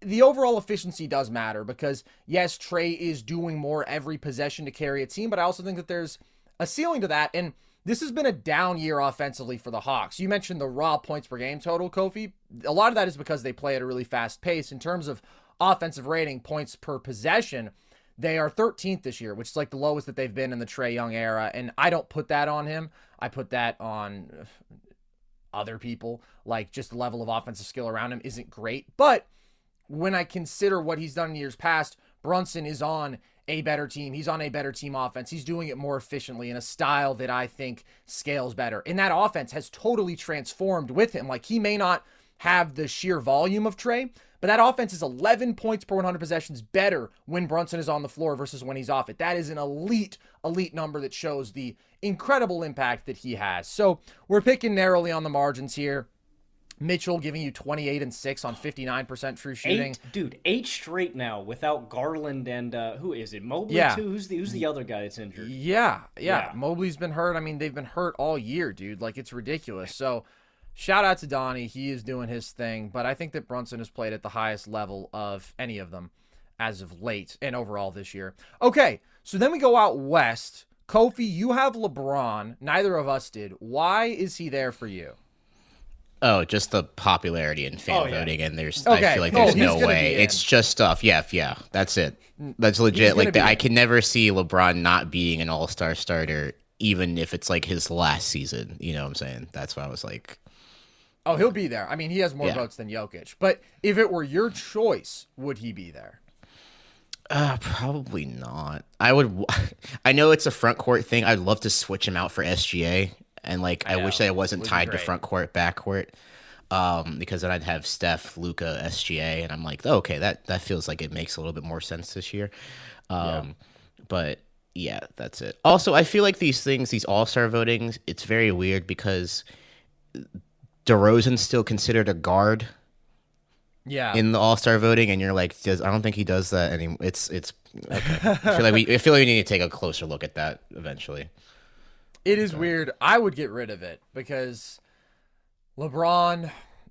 the overall efficiency does matter because, yes, Trae is doing more every possession to carry a team, but I also think that there's a ceiling to that. And this has been a down year offensively for the Hawks. You mentioned the raw points per game total, Kofie. A lot of that is because they play at a really fast pace. In terms of offensive rating, points per possession, they are 13th this year, which is like the lowest that they've been in the Trae Young era. And I don't put that on him. I put that on other people. Like just the level of offensive skill around him isn't great. But when I consider what he's done in years past, Brunson is on a better team. He's on a better team offense. He's doing it more efficiently in a style that I think scales better. And that offense has totally transformed with him. Like he may not have the sheer volume of Trae, but that offense is 11 points per 100 possessions better when Brunson is on the floor versus when he's off it. That is an elite, elite number that shows the incredible impact that he has. So we're picking narrowly on the margins here. Mitchell giving you 28 and 6 on 59% true shooting. Eight, dude, eight straight now without Garland and uh, who is it? Mobley yeah. too? Who's the who's the other guy that's injured? Yeah, yeah, yeah. Mobley's been hurt. I mean, they've been hurt all year, dude. Like it's ridiculous. So Shout out to Donnie. He is doing his thing, but I think that Brunson has played at the highest level of any of them as of late and overall this year. Okay, so then we go out west. Kofie, you have LeBron. Neither of us did. Why is he there for you? Oh, just the popularity and fan oh, yeah. voting, and there's okay. I feel like oh, there's no, no way. It's just stuff. Yeah, yeah, that's it. That's legit. Like the, I can never see LeBron not being an All Star starter even if it's like his last season. You know what I'm saying? That's why I was like, Oh, he'll be there. I mean, he has more Yeah. votes than Jokic. But if it were your choice, would he be there? uh, probably not. I would. [laughs] I know it's a front court thing. I'd love to switch him out for SGA, and like I, wish that it wasn't tied to front court, back court. Um, because then I'd have Steph, Luka, SGA, and I'm like, oh, okay, that that feels like it makes a little bit more sense this year. Um, but yeah, that's it. Also, I feel like these things, these All Star votings, it's very weird because DeRozan's still considered a guard Yeah. in the All Star voting, and you're like, does I don't think he does that anymore. It's it's okay. [laughs] I feel like we I feel like we need to take a closer look at that eventually. It is weird. I would get rid of it because LeBron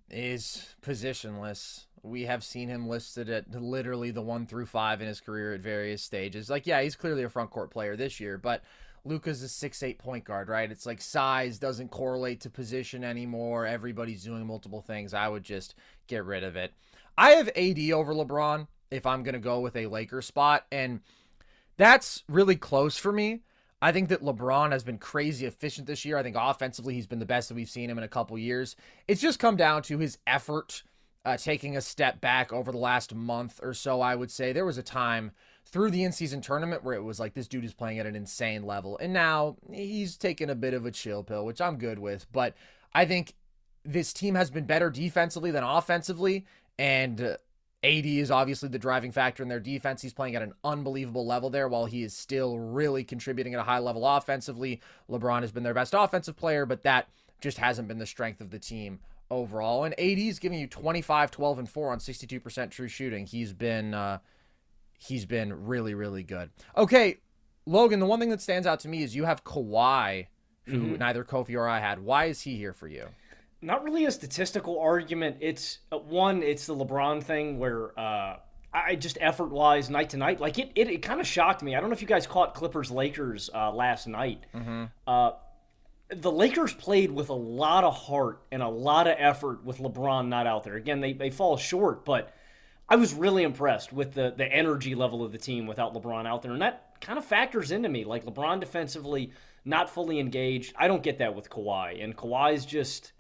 is positionless. We have seen him listed at literally the one through five in his career at various stages. Like, yeah, he's clearly a front court player this year, but Luka's a six eight point guard, right? It's like size doesn't correlate to position anymore. Everybody's doing multiple things. I would just get rid of it. I have AD over LeBron if I'm gonna go with a Laker spot, and that's really close for me. I think that LeBron has been crazy efficient this year. I think offensively he's been the best that we've seen him in a couple years. It's just come down to his effort uh, taking a step back over the last month or so, I would say. There was a time through the in season tournament where it was like this dude is playing at an insane level. And now he's taken a bit of a chill pill, which I'm good with. But I think this team has been better defensively than offensively. And uh, AD is obviously the driving factor in their defense. He's playing at an unbelievable level there while he is still really contributing at a high level offensively. LeBron has been their best offensive player, but that just hasn't been the strength of the team overall. And AD is giving you 25, 12, and 4 on 62% true shooting. He's been uh, he's been really, really good. Okay, Logan, the one thing that stands out to me is you have Kawhi, who neither Kofie or I had. Why is he here for you? not really a statistical argument. It's uh, one, it's the LeBron thing where uh, I just effort wise, night to night, like it, it, it kind of shocked me. I don't know if you guys caught Clippers Lakers uh, last night. Uh, the Lakers played with a lot of heart and a lot of effort with LeBron not out there. Again, they, they fall short, but I was really impressed with the, the energy level of the team without LeBron out there. And that kind of factors into me. Like LeBron defensively, not fully engaged. I don't get that with Kawhi. And Kawhi's just.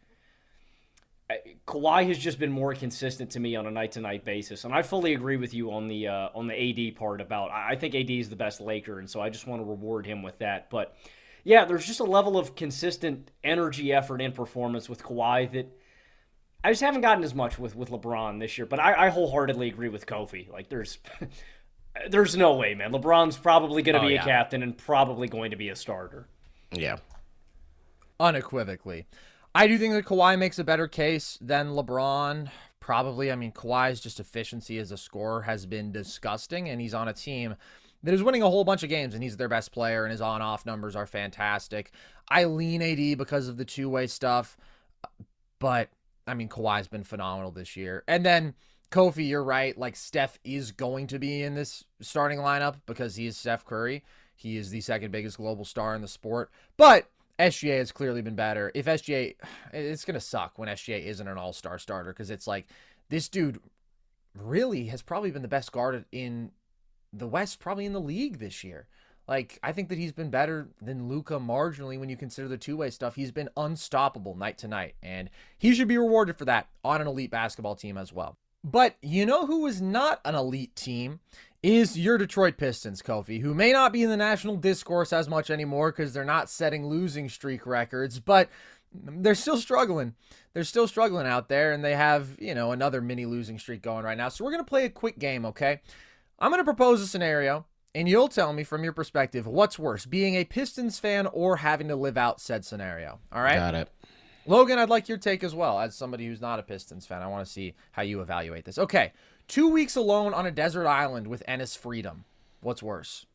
Kawhi has just been more consistent to me on a night to night basis, and I fully agree with you on the uh, on the AD part about. I think AD is the best Laker, and so I just want to reward him with that. But yeah, there's just a level of consistent energy, effort, and performance with Kawhi that I just haven't gotten as much with with LeBron this year. But I, I wholeheartedly agree with Kofie. Like there's. [laughs] There's no way, man. LeBron's probably going to Oh, be yeah. a captain and probably going to be a starter. Yeah. unequivocally. I do think that Kawhi makes a better case than LeBron. Probably. I mean, Kawhi's just efficiency as a scorer has been disgusting, and he's on a team that is winning a whole bunch of games, and he's their best player, and his on off numbers are fantastic. I lean AD because of the two way stuff, but I mean, Kawhi's been phenomenal this year. And then Kofie, you're right. Like, Steph is going to be in this starting lineup because he is Steph Curry. He is the second biggest global star in the sport. But SGA has clearly been better. If SGA, [sighs] it's going to suck when SGA isn't an all star starter because it's like this dude really has probably been the best guard in the West, probably in the league this year. Like, I think that he's been better than Luka marginally when you consider the two way stuff. He's been unstoppable night to night, and he should be rewarded for that on an elite basketball team as well. But you know who is not an elite team is your Detroit Pistons, Kofie, who may not be in the national discourse as much anymore because they're not setting losing streak records, but they're still struggling. They're still struggling out there, and they have, you know, another mini losing streak going right now. So we're going to play a quick game, okay? I'm going to propose a scenario, and you'll tell me from your perspective what's worse, being a Pistons fan or having to live out said scenario. All right? Got it. Logan, I'd like your take as well. As somebody who's not a Pistons fan, I want to see how you evaluate this. Okay, two weeks alone on a desert island with Enes Freedom. What's worse,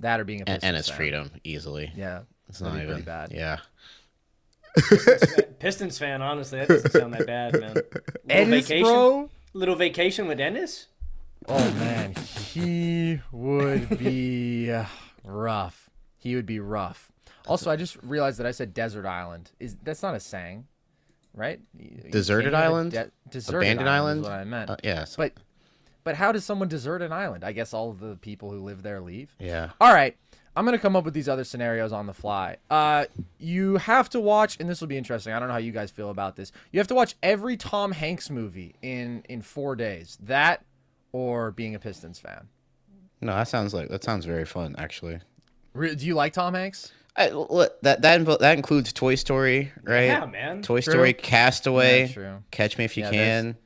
that or being a Pistons and it's fan? freedom easily. Yeah, It's not even bad. Yeah. Pistons fan, honestly, that doesn't sound that bad, man. Little Enes, vacation, bro. little vacation with Enes. Oh man, he would be uh, rough. He would be rough. Also, I just realized that I said desert island. Is that's not a saying, right? You- Deserted can't island? de- deserted Abandoned island? Is what I meant. Uh, yes. But but how does someone desert an island? I guess all of the people who live there leave. yeah. All right. I'm gonna come up with these other scenarios on the fly. Uh, you have to watch, and this will be interesting. I don't know how you guys feel about this. You have to watch every Tom Hanks movie in in four days. That or being a Pistons fan. No, that sounds like that sounds very fun actually. Re- Do you like Tom Hanks? I, look, that that invo- that includes Toy Story, right? Yeah, man. Toy True. Story, Castaway, Yeah, true. Catch Me If You Yeah, there's- Can.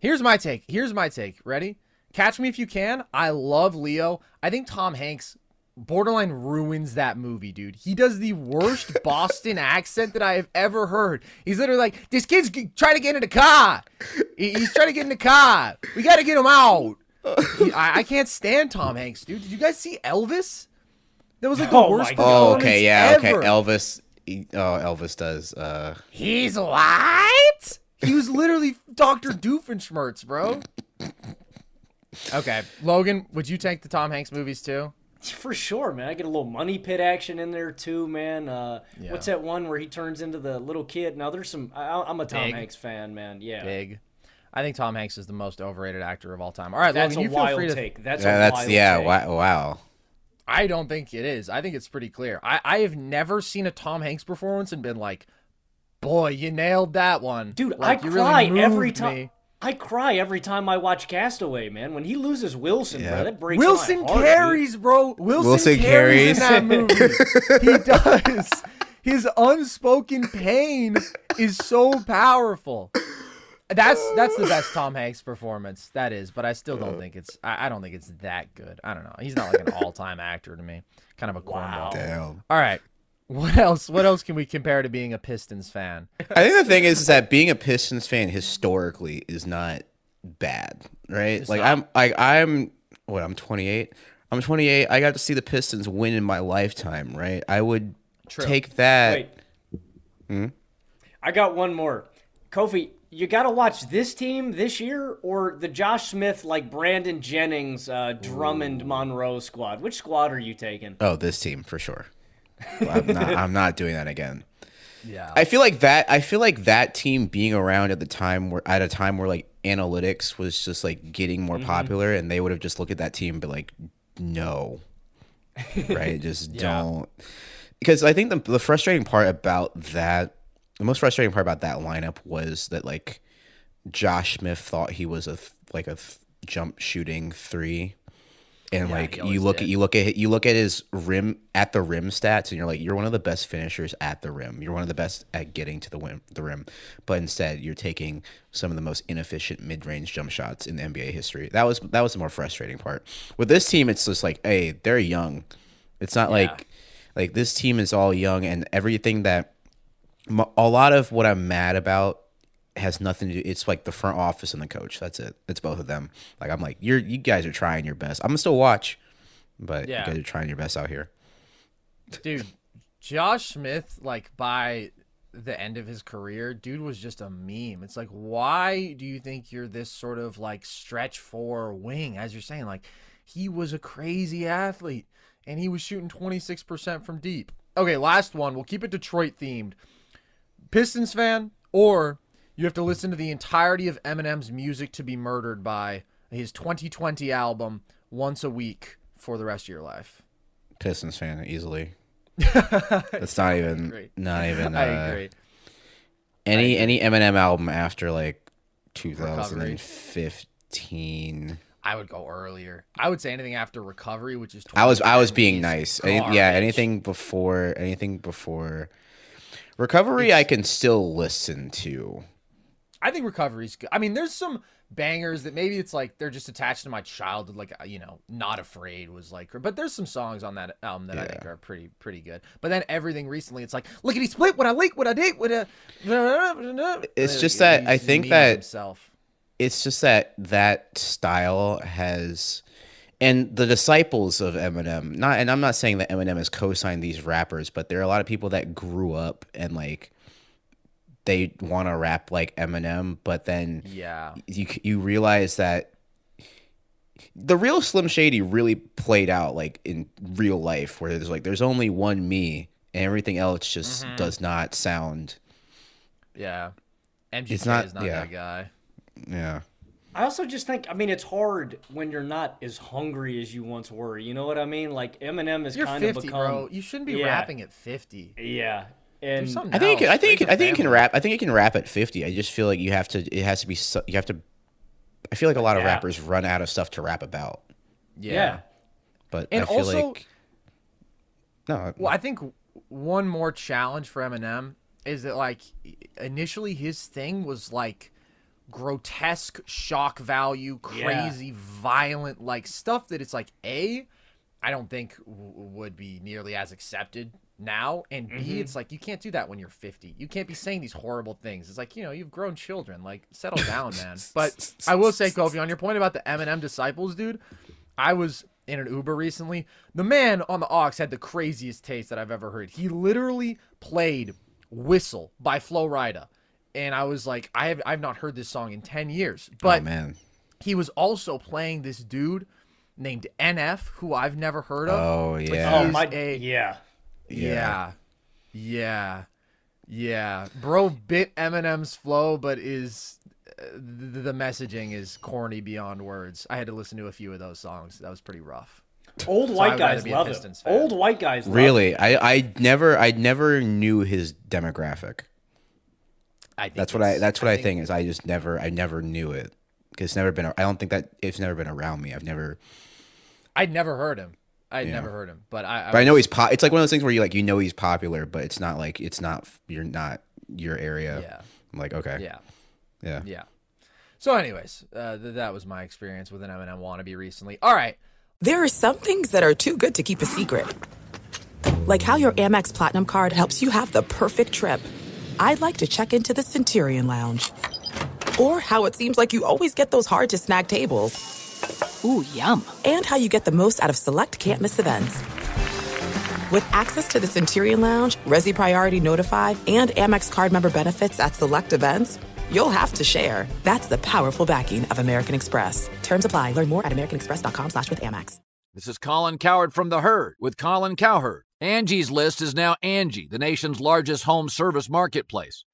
Here's my take. Here's my take. Ready? Catch Me If You Can. I love Leo. I think Tom Hanks borderline ruins that movie, dude. He does the worst [laughs] Boston accent that I have ever heard. He's literally like, "This kid's trying to get in the car. He's trying to get in the car. We got to get him out." He- I, I can't stand Tom Hanks, dude. Did you guys see Elvis? That was like the Oh worst. my God. Oh, okay, yeah, okay. Elvis. he- oh, Elvis does. Uh, He's white. He was literally Dr. Doofenshmirtz, bro. Okay, Logan, would you take the Tom Hanks movies too? [laughs] For sure, man. I get a little money pit action in there too, man. Uh, Yeah. What's that one where he turns into the little kid? Now there's some. I, I'm a Tom Big. Hanks fan, man. Yeah, Big. I think Tom Hanks is the most overrated actor of all time. All right, that's Logan, a you feel wild free to. take. That's yeah, a that's wild yeah. take. Wow, wow. I don't think it is. I think it's pretty clear. I, I have never seen a Tom Hanks performance and been like, "Boy, you nailed that one, Dude, Like, I you cry really every time. Me." I cry every time I watch Castaway, man. When he loses Wilson, Yeah. bro, that breaks Wilson my heart, dude. carries, bro. Wilson, Wilson carries, carries. in that movie. [laughs] he does. His unspoken pain is so powerful. That's that's the best Tom Hanks performance. That is, but I still don't think it's. I, I don't think it's that good. I don't know. He's not like an all-time actor to me. Kind of a cornball. Damn. All right. What else? What else can we compare to being a Pistons fan? I think the thing is, is that being a Pistons fan historically is not bad, right? like I'm, like I'm, what I'm 28. I'm 28. I got to see the Pistons win in my lifetime, right? I would take that. Wait. I got one more. Kofie, you got to watch this team this year or the Josh Smith, like Brandon Jennings, uh, Drummond Monroe squad. Which squad are you taking? Oh, this team for sure. I'm not. I'm not doing that again. Yeah. I feel like that. I feel like that team being around at the time where at a time where like analytics was just like getting more mm-hmm. popular, and they would have just looked at that team and be like, no, right? Just [laughs] don't. Because I think the the frustrating part about that, the most frustrating part about that lineup was that like Josh Smith thought he was a like a jump shooting three. And Yeah, like you look did. at you look at you look at his rim at the rim stats, and you're like, you're one of the best finishers at the rim. You're one of the best at getting to the rim, the rim. But instead, you're taking some of the most inefficient mid range jump shots in the NBA history. That was that was the more frustrating part. With this team, it's just like, hey, they're young. It's not like like this team is all young, and everything that a lot of what I'm mad about has nothing to do. It's like the front office and the coach. That's it. It's both of them. Like I'm like, you're you guys are trying your best. I'm gonna still watch, but Yeah. you guys are trying your best out here. dude josh smith like by the end of his career dude was just a meme it's like why do you think you're this sort of like stretch four wing as you're saying like he was a crazy athlete and he was shooting 26% from deep okay last one we'll keep it detroit themed pistons fan or you have to listen to the entirety of eminem's music to be murdered by his 2020 album once a week for the rest of your life Pistons fan easily. [laughs] That's not even agree. not even [laughs] uh, i agree any any Eminem album after like Recovery. 2015. I would go earlier. I would say anything after recovery, which is. I was I was being nice. Any- yeah, anything before anything before recovery, I can still listen to. I think recovery's good. I mean, there's some bangers that maybe it's like they're just attached to my childhood, like you know, not afraid was like. But there's some songs on that album that I think are pretty pretty good. But then everything recently, it's like lickety split, what I leak, what I did, what a. It's just that I think that- himself. it's just that that style has and the disciples of Eminem not and I'm not saying that Eminem has co-signed these rappers but there are a lot of people that grew up and like they want to rap like Eminem but then Yeah. you you realize that the real Slim Shady really played out like in real life where there's like there's only one me and everything else just Mm-hmm. does not sound Yeah. MGK It's not- is not yeah. that guy. yeah I also just think, I mean, it's hard when you're not as hungry as you once were. You know what I mean? Like Eminem is You're kind 50, of become. bro. You shouldn't be Yeah. rapping at 50. Yeah, and I think it can, I think it Raise can, a I think it can family. rap. I think it can rap at 50. I just feel like you have to. It has to be. So, you have to. I feel like a lot of Yeah. rappers run out of stuff to rap about. Yeah. yeah. But And I feel also- like no. Well, I think one more challenge for Eminem is that like initially his thing was like grotesque shock value, Yeah. crazy, violent like stuff that it's like a I don't think w- would be nearly as accepted now and Mm-hmm. it's like you can't do that when you're 50 you can't be saying these horrible things it's like you know you've grown children like settle down man but i will say kofie on your point about the eminem disciples dude I was in an Uber recently. The man on the aux had the craziest taste that I've ever heard. He literally played "Whistle" by Flo Rida, and I was like, I have I've not heard this song in ten years. But oh man. he was also playing this dude named NF, who I've never heard of. Oh yeah. Oh my, a- yeah. Yeah, yeah, yeah. Bro bit Eminem's flow, but is uh, the, the messaging is corny beyond words. I had to listen to a few of those songs. That was pretty rough. Old So white I'd rather guys love it. Old white guys. Love it. Really, I I never I never knew his demographic. I think That's what I that's what I, think is I just never I never knew it. 'Cause It's never been. I don't think that it's never been around me. I've never. I'd never heard him. I'd Yeah. never heard him, but I. I But I know he's pop. It's like one of those things where you like you know he's popular, but it's not like it's not you're not your area. Yeah. I'm like okay. Yeah, Yeah. yeah. So, anyways, uh, th- that was my experience with an Eminem wannabe recently. All right, There are some things that are too good to keep a secret. Like how your Amex Platinum card helps you have the perfect trip. I'd like to check into the Centurion Lounge. Or how it seems like you always get those hard to snag tables. Ooh, yum. And how you get the most out of select can't miss events. With access to the Centurion Lounge, Resy Priority Notified, and Amex card member benefits at select events, you'll have to share. That's the powerful backing of American Express. Terms apply. Learn more at americanexpress.com slash with Amex. This is Colin Cowherd from The Herd with Colin Cowherd. Angie's List is now Angie, the nation's largest home service marketplace.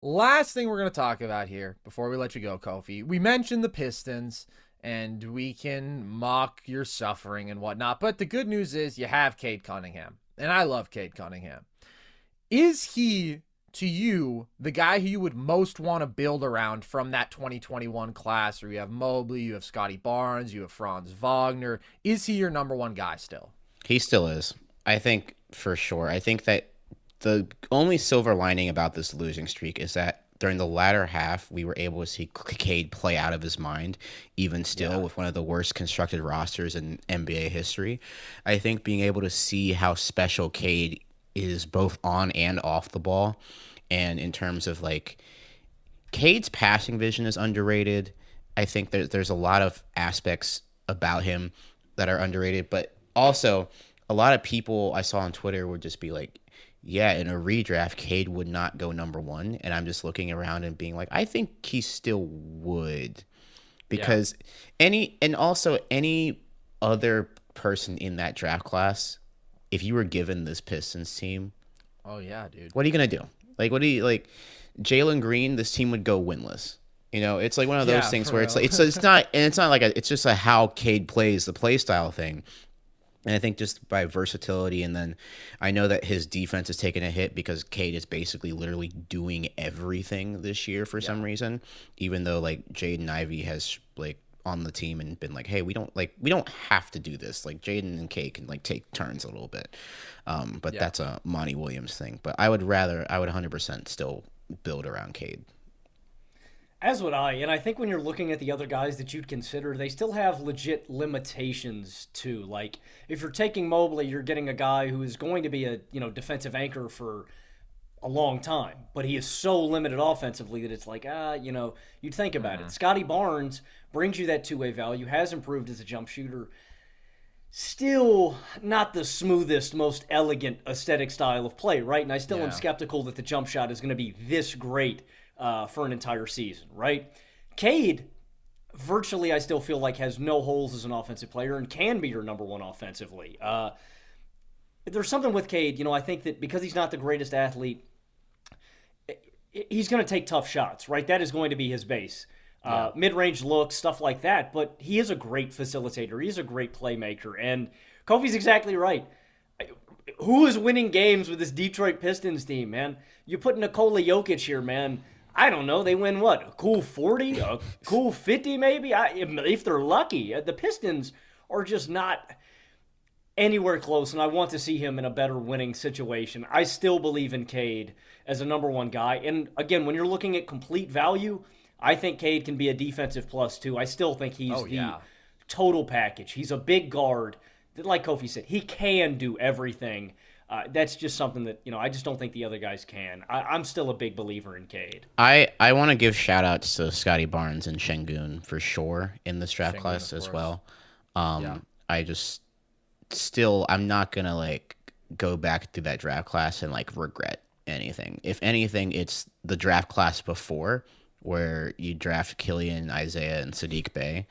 Last thing we're going to talk about here before we let you go, Kofie. We mentioned the Pistons, and we can mock your suffering and whatnot. But the good news is you have Cade Cunningham, and I love Cade Cunningham. Is he, to you, the guy who you would most want to build around from that 2021 class where you have Mobley, you have Scotty Barnes, you have Franz Wagner? Is he your number one guy still? He still is. I think for sure. I think that the only silver lining about this losing streak is that during the latter half, we were able to see Cade play out of his mind, even still yeah. with one of the worst constructed rosters in NBA history. I think being able to see how special Cade is both on and off the ball, and in terms of like Cade's passing vision is underrated. I think there's there's a lot of aspects about him that are underrated, but also a lot of people I saw on Twitter would just be like, yeah, in a redraft, Cade would not go number one. And I'm just looking around and being like, I think he still would. Because yeah. any, and also any other person in that draft class, if you were given this Pistons team, oh, yeah, dude. What are you going to do? Like, what do you, like, Jalen Green, this team would go winless. You know, it's like one of those yeah, things where real. it's like, it's, it's not, and it's not like a, it's just a how Cade plays the play style thing. And I think just by versatility, and then I know that his defense is taking a hit because Cade is basically literally doing everything this year for yeah. some reason. Even though like Jaden Ivey has like on the team and been like, hey, we don't like we don't have to do this. Like Jaden and Cade can like take turns a little bit, um, but yeah. that's a Monty Williams thing. But I would rather I would 100% still build around Cade. As would I, and I think when you're looking at the other guys that you'd consider, they still have legit limitations too. Like if you're taking Mobley, you're getting a guy who is going to be a you know defensive anchor for a long time, but he is so limited offensively that it's like ah, you know, you'd think about mm-hmm. it. Scotty Barnes brings you that two way value, has improved as a jump shooter. Still not the smoothest, most elegant aesthetic style of play, right? And I still yeah. am skeptical that the jump shot is going to be this great uh, for an entire season, right? Cade, virtually, I still feel like has no holes as an offensive player and can be your number one offensively. Uh, there's something with Cade, you know, I think that because he's not the greatest athlete, he's going to take tough shots, right? That is going to be his base. Uh, yeah. Mid range looks, stuff like that. But he is a great facilitator. He's a great playmaker. And Kofie's exactly right. Who is winning games with this Detroit Pistons team, man? You put Nikola Jokic here, man. I don't know. They win what? A cool 40? A cool 50 maybe? I, if they're lucky. Uh, the Pistons are just not anywhere close, and I want to see him in a better winning situation. I still believe in Cade as a number one guy. And again, when you're looking at complete value, I think Cade can be a defensive plus too. I still think he's oh, the total package. He's a big guard. Like Kofie said, he can do everything. Uh, that's just something that you know I just don't think the other guys can. I, am still a big believer in Cade. I I want to give shout outs to Scotty Barnes and Sengun for sure in this draft Sengun, class as well. Um, yeah. I just still I'm not gonna like go back through that draft class and like regret anything. If anything, it's the draft class before where you draft Killian, Isaiah, and Sadiq Bey.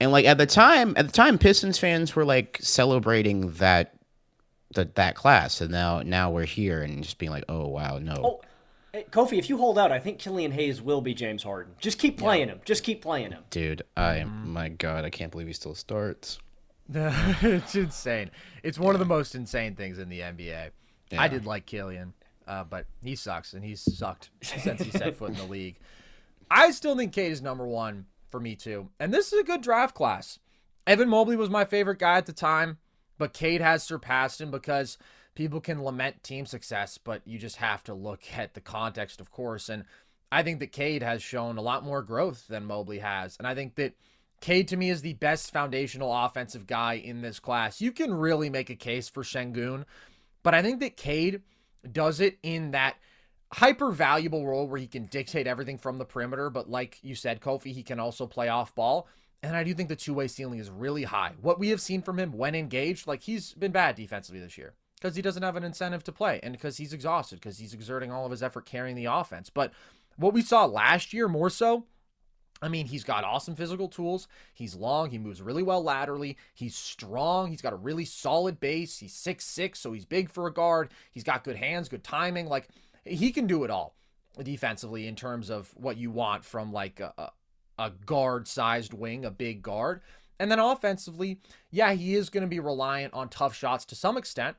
And like at the time, at the time, Pistons fans were like celebrating that that that class, and now now we're here and just being like, oh wow, no. Oh, hey, Kofie, if you hold out, I think Killian Hayes will be James Harden. Just keep playing yeah. him. Just keep playing him. Dude, I mm. my god, I can't believe he still starts. [laughs] it's insane. It's one yeah. of the most insane things in the NBA. Yeah. I did like Killian, uh, but he sucks, and he's sucked since he set foot in the [laughs] league. I still think Cade is number one for me too, and this is a good draft class. Evan Mobley was my favorite guy at the time but Cade has surpassed him because people can lament team success, but you just have to look [laughs] at the context, of course. And I think that Cade has shown a lot more growth than Mobley has. And I think that Cade to me is the best foundational offensive guy in this class. You can really make a case for Sengun, but I think that Cade does it in that hyper valuable role where he can dictate everything from the perimeter. But like you said, Kofie, he can also play off ball. And I do think the two way ceiling is really high. What we have seen from him when engaged, like he's been bad defensively this year because he doesn't have an incentive to play and because he's exhausted, because he's exerting all of his effort carrying the offense. But what we saw last year more so, I mean, he's got awesome physical tools. He's long. He moves really well laterally. He's strong. He's got a really solid base. He's six six, so he's big for a guard. He's got good hands, good timing. Like, he can do it all defensively in terms of what you want from like a, a guard sized wing, a big guard. And then offensively, yeah, he is going to be reliant on tough shots to some extent,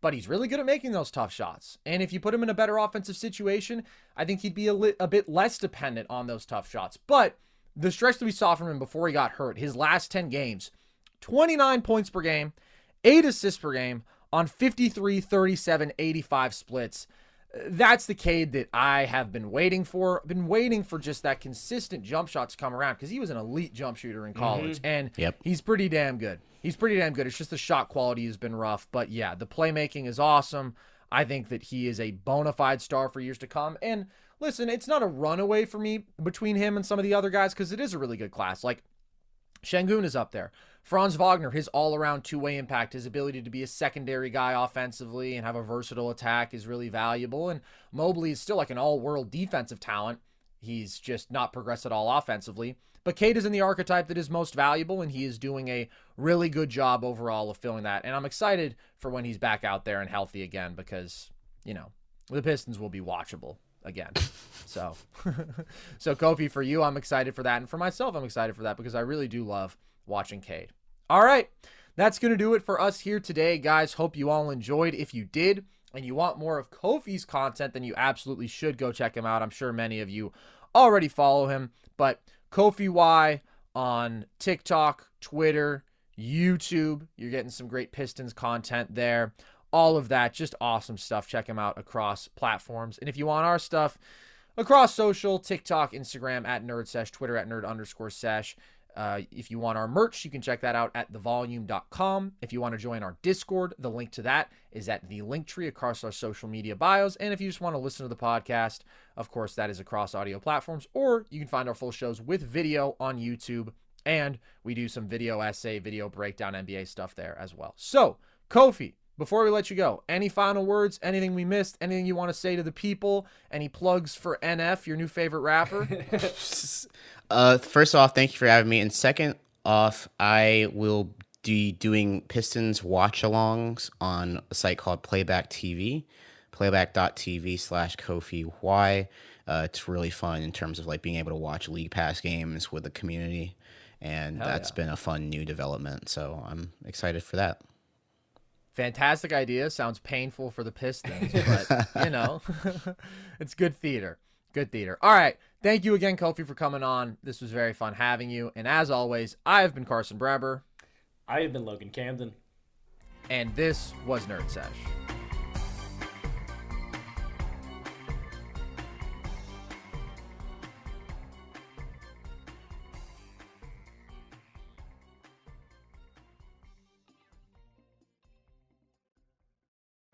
but he's really good at making those tough shots. And if you put him in a better offensive situation, I think he'd be a, li- a bit less dependent on those tough shots. But the stretch that we saw from him before he got hurt, his last 10 games, 29 points per game, 8 assists per game on 53, 37, 85 splits that's the Cade that I have been waiting for. Been waiting for just that consistent jump shot to come around because he was an elite jump shooter in college, mm-hmm. and yep. he's pretty damn good. He's pretty damn good. It's just the shot quality has been rough, but yeah, the playmaking is awesome. I think that he is a bona fide star for years to come. And listen, it's not a runaway for me between him and some of the other guys because it is a really good class. Like Sengun is up there. Franz Wagner, his all around two way impact, his ability to be a secondary guy offensively and have a versatile attack is really valuable. And Mobley is still like an all world defensive talent. He's just not progressed at all offensively. But Cade is in the archetype that is most valuable, and he is doing a really good job overall of filling that. And I'm excited for when he's back out there and healthy again because, you know, the Pistons will be watchable again. [laughs] So, [laughs] so Kofie, for you, I'm excited for that. And for myself, I'm excited for that because I really do love watching Cade. All right. That's going to do it for us here today, guys. Hope you all enjoyed. If you did, and you want more of Kofie's content, then you absolutely should go check him out. I'm sure many of you already follow him, but KofieWhy on TikTok, Twitter, YouTube, you're getting some great Pistons content there. All of that, just awesome stuff. Check him out across platforms. And if you want our stuff across social, TikTok, Instagram at Nerd Sesh, Twitter at Nerd underscore Sesh. Uh, if you want our merch, you can check that out at thevolume.com. If you want to join our Discord, the link to that is at the link tree across our social media bios. And if you just want to listen to the podcast, of course, that is across audio platforms, or you can find our full shows with video on YouTube. And we do some video essay, video breakdown, NBA stuff there as well. So, Kofie, before we let you go, any final words, anything we missed, anything you want to say to the people, any plugs for NF, your new favorite rapper? [laughs] [laughs] uh, first off, thank you for having me. And second off, I will be doing Pistons watch alongs on a site called Playback TV, playback.tv slash Kofi Y. Uh, it's really fun in terms of like being able to watch League Pass games with the community. And Hell that's yeah. been a fun new development. So I'm excited for that. Fantastic idea. Sounds painful for the Pistons, but you know, [laughs] it's good theater. Good theater. All right. Thank you again, Kofie, for coming on. This was very fun having you. And as always, I have been Carson Breber. I have been Logan Camden. And this was Nerd Sesh.